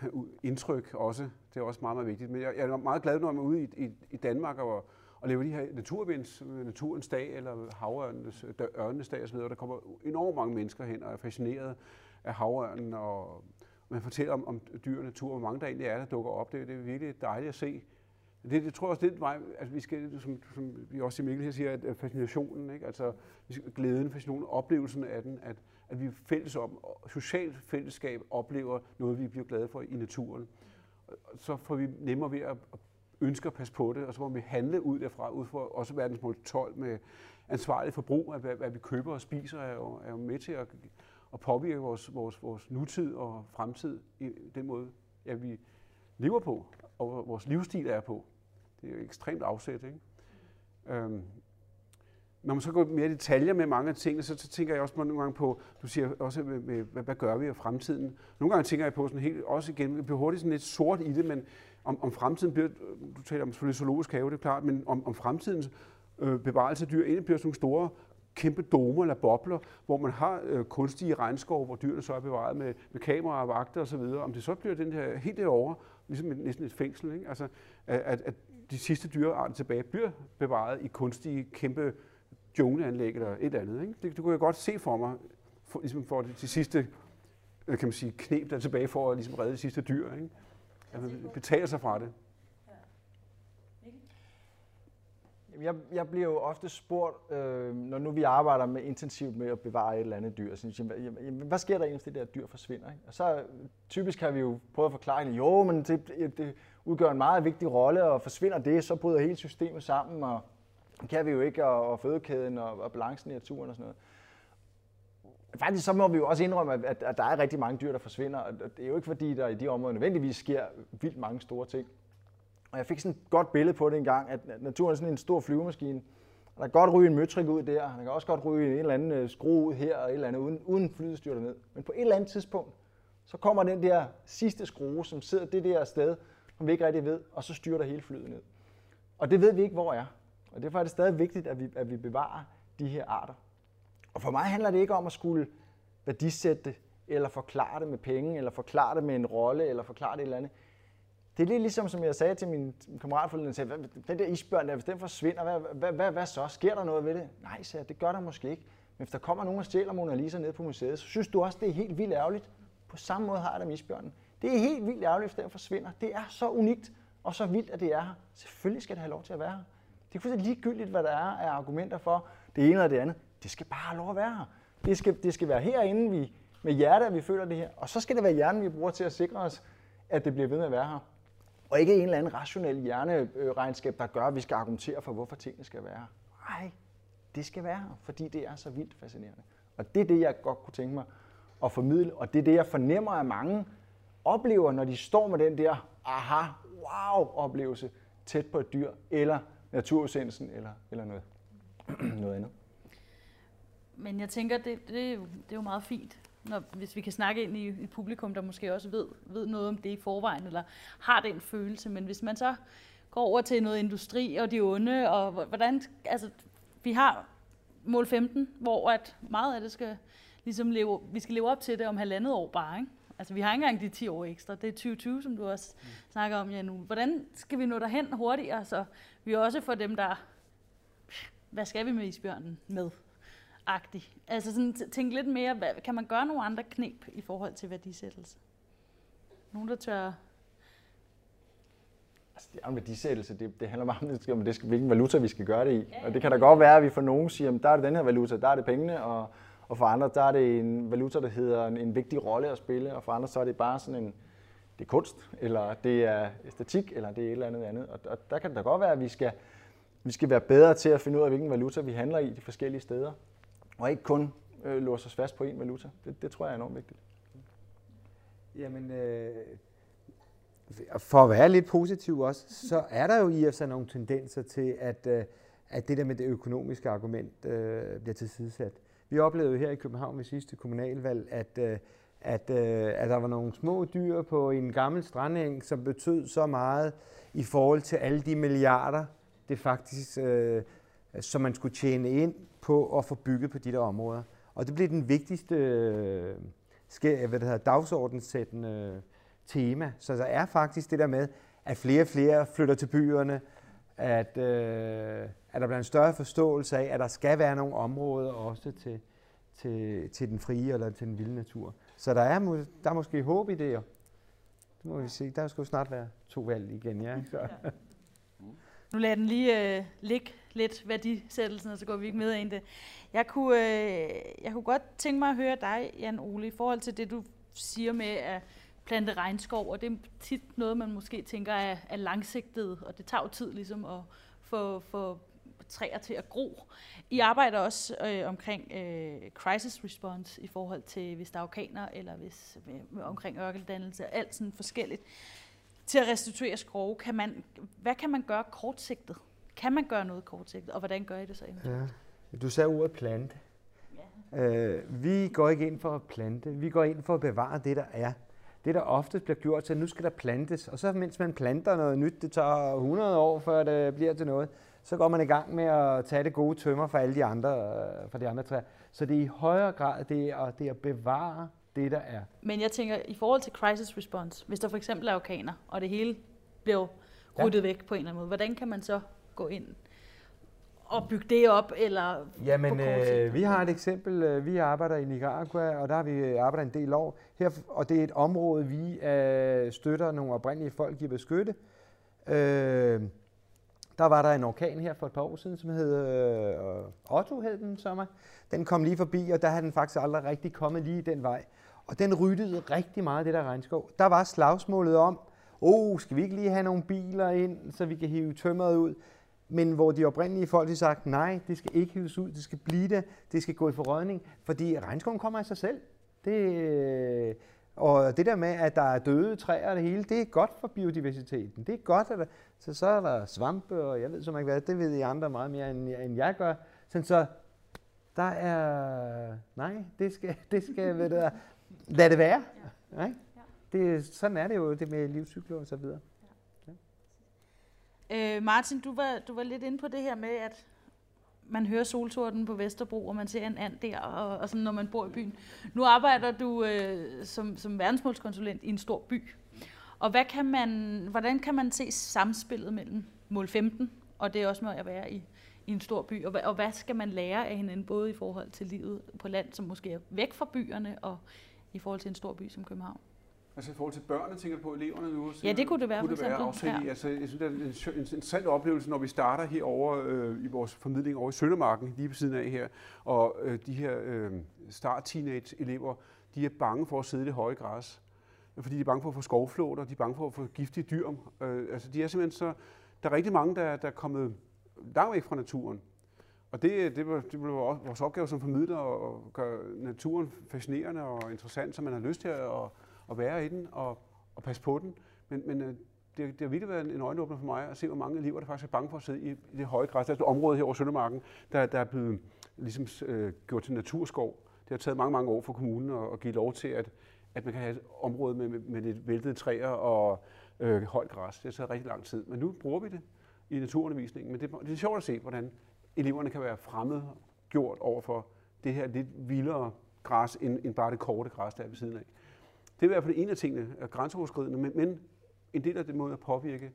indtryk også. Det er også meget, meget vigtigt. Men jeg, jeg er meget glad, når man er ude i, i, i Danmark og, og laver de her naturvinds, øh, naturens dag, eller havørnenes, ørnenes dag osv., der kommer enormt mange mennesker hen og er fascineret af havørnen, og man fortæller om, om dyr og natur, hvor mange der egentlig er, der dukker op. Det, det er virkelig dejligt at se. Det, det tror jeg også, det er vej, altså vi skal, som, som vi også i Mikkel her siger, at fascinationen, ikke? altså glæden, fascinationen, oplevelsen af den, at, at vi fælles om, socialt fællesskab oplever noget, vi bliver glade for i naturen. Så får vi nemmere ved at, ønske ønsker at passe på det, og så må vi handle ud derfra, ud fra også verdensmål 12 med ansvarlig forbrug af, hvad, hvad vi køber og spiser, er jo, er jo med til at, at påvirke vores, vores, vores nutid og fremtid i den måde, ja, vi lever på, og vores livsstil er på. Det er jo ekstremt afsæt, ikke? Øhm, når man så går mere i detaljer med mange af tingene, så, så tænker jeg også nogle gange på, du siger også, med, med, hvad, hvad gør vi i fremtiden? Nogle gange tænker jeg på sådan helt, også igen, det bliver hurtigt sådan lidt sort i det, men om, om fremtiden bliver, du taler om selvfølgelig zoologisk have, det er klart, men om, om fremtidens øh, bevarelse af dyr egentlig bliver sådan nogle store kæmpe domer eller bobler, hvor man har øh, kunstige regnskov, hvor dyrene så er bevaret med, med kameraer og vagter osv., om det så bliver den her helt derovre, ligesom et, næsten et fængsel, ikke? Altså, at, at de sidste dyrearter tilbage bliver bevaret i kunstige kæmpe jungleanlæg eller et eller andet. Ikke? Det, det kunne jeg godt se for mig, for, ligesom for de, de sidste kan man sige, knep, der er tilbage for at ligesom redde de sidste dyr. Ikke? At man betaler sig fra det. Jeg, jeg bliver jo ofte spurgt, øh, når nu vi arbejder med intensivt med at bevare et eller andet dyr, så jeg, jamen, hvad sker der egentlig, hvis det der dyr forsvinder? Ikke? Og så typisk har vi jo prøvet at forklare at jo, men det, det udgør en meget vigtig rolle, og forsvinder det, så bryder hele systemet sammen, og kan vi jo ikke, og, og fødekæden og, og balancen i naturen og sådan noget. Faktisk så må vi jo også indrømme, at, at der er rigtig mange dyr, der forsvinder, og det er jo ikke fordi, der i de områder nødvendigvis sker vildt mange store ting. Og jeg fik sådan et godt billede på det engang, at naturen er sådan en stor flyvemaskine. Og der kan godt ryge en møtrik ud der, der kan også godt ryge en eller anden øh, skrue ud her og et eller andet, uden, uden flyet styrter ned. Men på et eller andet tidspunkt, så kommer den der sidste skrue, som sidder det der sted, som vi ikke rigtig ved, og så styrter hele flyet ned. Og det ved vi ikke, hvor er. Og derfor er det stadig vigtigt, at vi, at vi bevarer de her arter. Og for mig handler det ikke om at skulle værdisætte det, eller forklare det med penge, eller forklare det med en rolle, eller forklare det et eller andet. Det er lidt ligesom, som jeg sagde til min kammerat forleden, sagde, den der isbjørn der, hvis den forsvinder, hvad, hvad, hvad, hvad så? Sker der noget ved det? Nej, sagde jeg, det gør der måske ikke. Men hvis der kommer nogen og stjæler Mona Lisa ned på museet, så synes du også, det er helt vildt ærgerligt. På samme måde har jeg det med isbjørnen. Det er helt vildt ærgerligt, hvis den forsvinder. Det er så unikt og så vildt, at det er her. Selvfølgelig skal det have lov til at være her. Det er fuldstændig ligegyldigt, hvad der er af argumenter for det ene eller det andet. Det skal bare have lov at være her. Det skal, det skal være herinde, vi, med hjertet, at vi føler det her. Og så skal det være hjernen, vi bruger til at sikre os, at det bliver ved med at være her. Og ikke en eller anden rationel hjerneregnskab, der gør, at vi skal argumentere for, hvorfor tingene skal være her. Nej, det skal være her, fordi det er så vildt fascinerende. Og det er det, jeg godt kunne tænke mig at formidle, og det er det, jeg fornemmer, at mange oplever, når de står med den der aha, wow oplevelse tæt på et dyr, eller naturudsendelsen, eller, eller noget, noget andet. Men jeg tænker, det, det, er det er jo meget fint, når, hvis vi kan snakke ind i et publikum, der måske også ved, ved noget om det i forvejen, eller har den følelse. Men hvis man så går over til noget industri og de onde, og hvordan, altså, vi har mål 15, hvor at meget af det skal ligesom leve, vi skal leve op til det om halvandet år bare, ikke? Altså, vi har ikke engang de 10 år ekstra. Det er 2020, som du også mm. snakker om, ja, nu. Hvordan skal vi nå derhen hurtigere, så vi også får dem, der... Hvad skal vi med isbjørnen med? Agtig. Altså sådan, tænk lidt mere, hvad, kan man gøre nogle andre knep i forhold til værdisættelse? Nogen, der tør... Altså, det er en værdisættelse. Det, det handler meget om, det, om det skal, hvilken valuta vi skal gøre det i. Ja, og det kan da godt være, at vi for nogen siger, at der er det den her valuta, der er det pengene, og, og for andre, der er det en valuta, der hedder en, en vigtig rolle at spille, og for andre, så er det bare sådan en, det er kunst, eller det er æstetik, eller det er et eller andet andet. Og, og der kan det da godt være, at vi skal, vi skal være bedre til at finde ud af, hvilken valuta vi handler i de forskellige steder og ikke kun øh, låse os fast på en valuta. Det, det tror jeg er enormt vigtigt. Jamen, øh, for at være lidt positiv også, så er der jo i os nogle tendenser til, at, øh, at det der med det økonomiske argument øh, bliver tilsidesat. Vi oplevede jo her i København ved sidste kommunalvalg, at, øh, at, øh, at der var nogle små dyr på en gammel strandeng, som betød så meget i forhold til alle de milliarder, det faktisk, øh, Øh, som man skulle tjene ind på at få bygget på de der områder. Og det blev den vigtigste øh, øh hvad det hedder, dagsordenssættende øh, tema. Så der er faktisk det der med, at flere og flere flytter til byerne, at, øh, at der bliver en større forståelse af, at der skal være nogle områder også til, til, til den frie eller til den vilde natur. Så der er, der er måske håb i det. Det må vi se. Der skal jo snart være to valg igen, ja. Så. Nu lader den lige øh, ligge lidt værdisættelsen, og så går vi ikke med ind det. Jeg kunne, øh, jeg kunne godt tænke mig at høre dig, Jan Ole, i forhold til det, du siger med at plante regnskov, og det er tit noget, man måske tænker er, er langsigtet, og det tager jo tid ligesom at få, få træer til at gro. I arbejder også øh, omkring øh, crisis response i forhold til, hvis der er orkaner, eller hvis, øh, omkring ørkeldannelse, alt sådan forskelligt til at restituere skove. Kan man, hvad kan man gøre kortsigtet? Kan man gøre noget kortsigtet, og hvordan gør I det så Ja. Du sagde ordet plante. Ja. Øh, vi går ikke ind for at plante, vi går ind for at bevare det, der er. Det, der ofte bliver gjort til, at nu skal der plantes, og så mens man planter noget nyt, det tager 100 år, før det bliver til noget, så går man i gang med at tage det gode tømmer fra alle de andre, øh, fra de andre træer. Så det er i højere grad det er, det er at bevare det, der er. Men jeg tænker, i forhold til crisis response, hvis der for eksempel er orkaner, og det hele bliver ryddet ja. væk på en eller anden måde, hvordan kan man så gå ind og bygge det op, eller Jamen, øh, vi har et eksempel. Øh, vi arbejder i Nicaragua, og der har vi arbejdet en del år. Her, og det er et område, vi øh, støtter nogle oprindelige folk i at beskytte. Øh, der var der en orkan her for et par år siden, som hed øh, Otto, hed den sommer. Den kom lige forbi, og der havde den faktisk aldrig rigtig kommet lige den vej. Og den ryttede rigtig meget, det der regnskov. Der var slagsmålet om, oh, skal vi ikke lige have nogle biler ind, så vi kan hive tømmeret ud? Men hvor de oprindelige folk har sagt, nej, det skal ikke hives ud, det skal blive der, det skal gå i forrødning, fordi regnskoven kommer af sig selv. Det, og det der med, at der er døde træer og det hele, det er godt for biodiversiteten. Det er godt, at der, så, så er der svampe, og jeg ved så ikke hvad, det ved I andre meget mere, end, end jeg gør. Sådan så, der er, nej, det skal, det skal ved det, lad det være. Ja. Nej? Det, sådan er det jo, det med livscykler og så videre. Øh, Martin, du var, du var lidt inde på det her med, at man hører solsorten på Vesterbro, og man ser en and der, og, og sådan, når man bor i byen. Nu arbejder du øh, som, som verdensmålskonsulent i en stor by. Og hvad kan man, hvordan kan man se samspillet mellem mål 15, og det er også med at være i, i en stor by, og hvad, og hvad skal man lære af hinanden, både i forhold til livet på land, som måske er væk fra byerne, og i forhold til en stor by som København? Altså i forhold til børnene, tænker på eleverne nu? Ja, det kunne det være, kunne det være eksempel. Ja. Altså, jeg synes, det er en, en interessant oplevelse, når vi starter herovre øh, i vores formidling over i Søndermarken, lige på siden af her, og øh, de her øh, start-teenage-elever, de er bange for at sidde i det høje græs, fordi de er bange for at få skovflåter, de er bange for at få giftige dyr. Øh, altså, de er simpelthen så... Der er rigtig mange, der, der er kommet langt væk fra naturen. Og det, det, var, det var vores opgave som formidler at gøre naturen fascinerende og interessant, så man har lyst til at at være i den og, og passe på den. Men, men øh, det, det har virkelig været en øjenåbner for mig at se, hvor mange elever, der faktisk er bange for at sidde i, i det høje græs. Der er et område her over Søndermarken, der, der er blevet ligesom, øh, gjort til naturskov. Det har taget mange, mange år for kommunen at, at give lov til, at, at man kan have et område med, med, med lidt væltede træer og øh, højt græs. Det har taget rigtig lang tid. Men nu bruger vi det i naturundervisningen. Men det, det er sjovt at se, hvordan eleverne kan være fremmed gjort over for det her lidt vildere græs, end, end bare det korte græs, der er ved siden af. Det er i hvert fald en af tingene, er grænseoverskridende, men, men en del af det måde at påvirke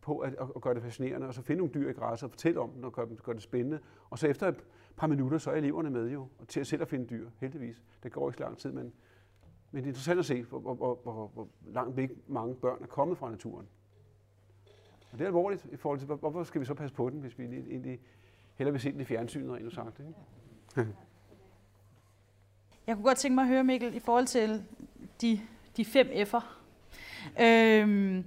på at, at, gøre det fascinerende, og så finde nogle dyr i græsset og fortælle om dem og gøre, gøre det spændende. Og så efter et par minutter, så er eleverne med jo, og til at selv at finde dyr, heldigvis. Det går ikke så lang tid, men, men det er interessant at se, hvor, hvor, hvor, hvor, hvor langt væk mange børn er kommet fra naturen. Og det er alvorligt i forhold til, hvorfor skal vi så passe på den, hvis vi egentlig hellere vil se den i fjernsynet, rent sagt. Ikke? Jeg kunne godt tænke mig at høre, Mikkel, i forhold til de, de fem F'er. Øhm,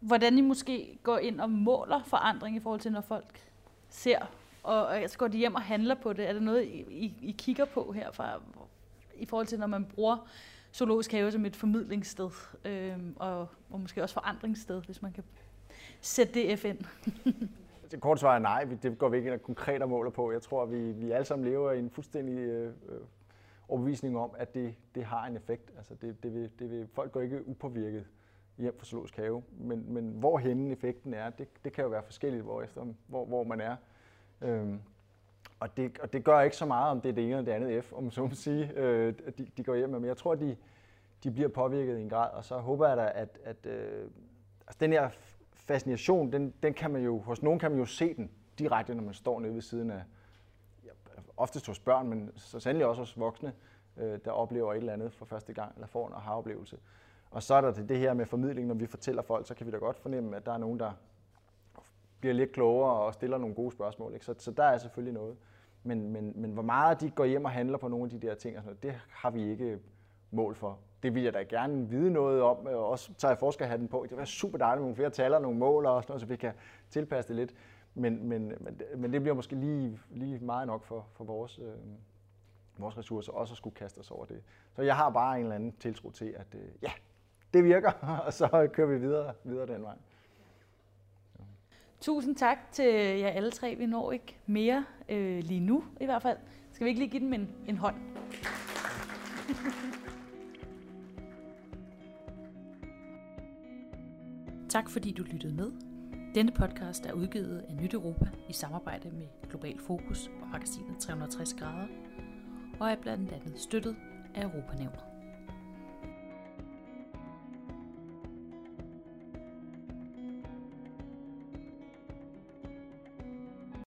hvordan I måske går ind og måler forandring i forhold til, når folk ser, og, og så går de hjem og handler på det. Er det noget, I, I kigger på herfra, i forhold til, når man bruger zoologisk have som et formidlingssted, øhm, og, og måske også forandringssted, hvis man kan sætte det F ind? Det korte svar er nej, det går vi ikke ind og konkret måler på. Jeg tror, vi, vi alle sammen lever i en fuldstændig øh, øh overbevisning om, at det, det har en effekt. Altså det, det vil, det vil, folk går ikke upåvirket hjem fra zoologisk have, men, men hvor effekten er, det, det kan jo være forskelligt, hvor, efter, hvor, hvor man er. Øhm, og, det, og det gør ikke så meget, om det er det ene eller det andet F, om så må sige, øh, de, de går hjem med. Men jeg tror, de, de bliver påvirket i en grad, og så håber jeg da, at, at øh, altså den her fascination, den, den kan man jo, hos nogen kan man jo se den direkte, når man står nede ved siden af, oftest hos børn, men så sandelig også hos voksne, øh, der oplever et eller andet for første gang, eller får en aha-oplevelse. Og så er der det her med formidling, når vi fortæller folk, så kan vi da godt fornemme, at der er nogen, der bliver lidt klogere og stiller nogle gode spørgsmål. Ikke? Så, så der er selvfølgelig noget. Men, men, men hvor meget de går hjem og handler på nogle af de der ting, og sådan noget, det har vi ikke mål for. Det vil jeg da gerne vide noget om, og også tager jeg forskerhatten på. Det vil være super dejligt med nogle flere tal og nogle mål, og sådan noget, så vi kan tilpasse det lidt. Men, men, men, men det bliver måske lige, lige meget nok for, for vores, øh, vores ressourcer også at skulle kaste os over det. Så jeg har bare en eller anden tiltro til, at øh, ja, det virker, og så kører vi videre, videre den vej. Tusind tak til jer alle tre. Vi når ikke mere øh, lige nu i hvert fald. Skal vi ikke lige give dem en, en hånd? tak fordi du lyttede med. Denne podcast er udgivet af Nyt Europa i samarbejde med Global Fokus og magasinet 360 grader, og er blandt andet støttet af Europanævnet.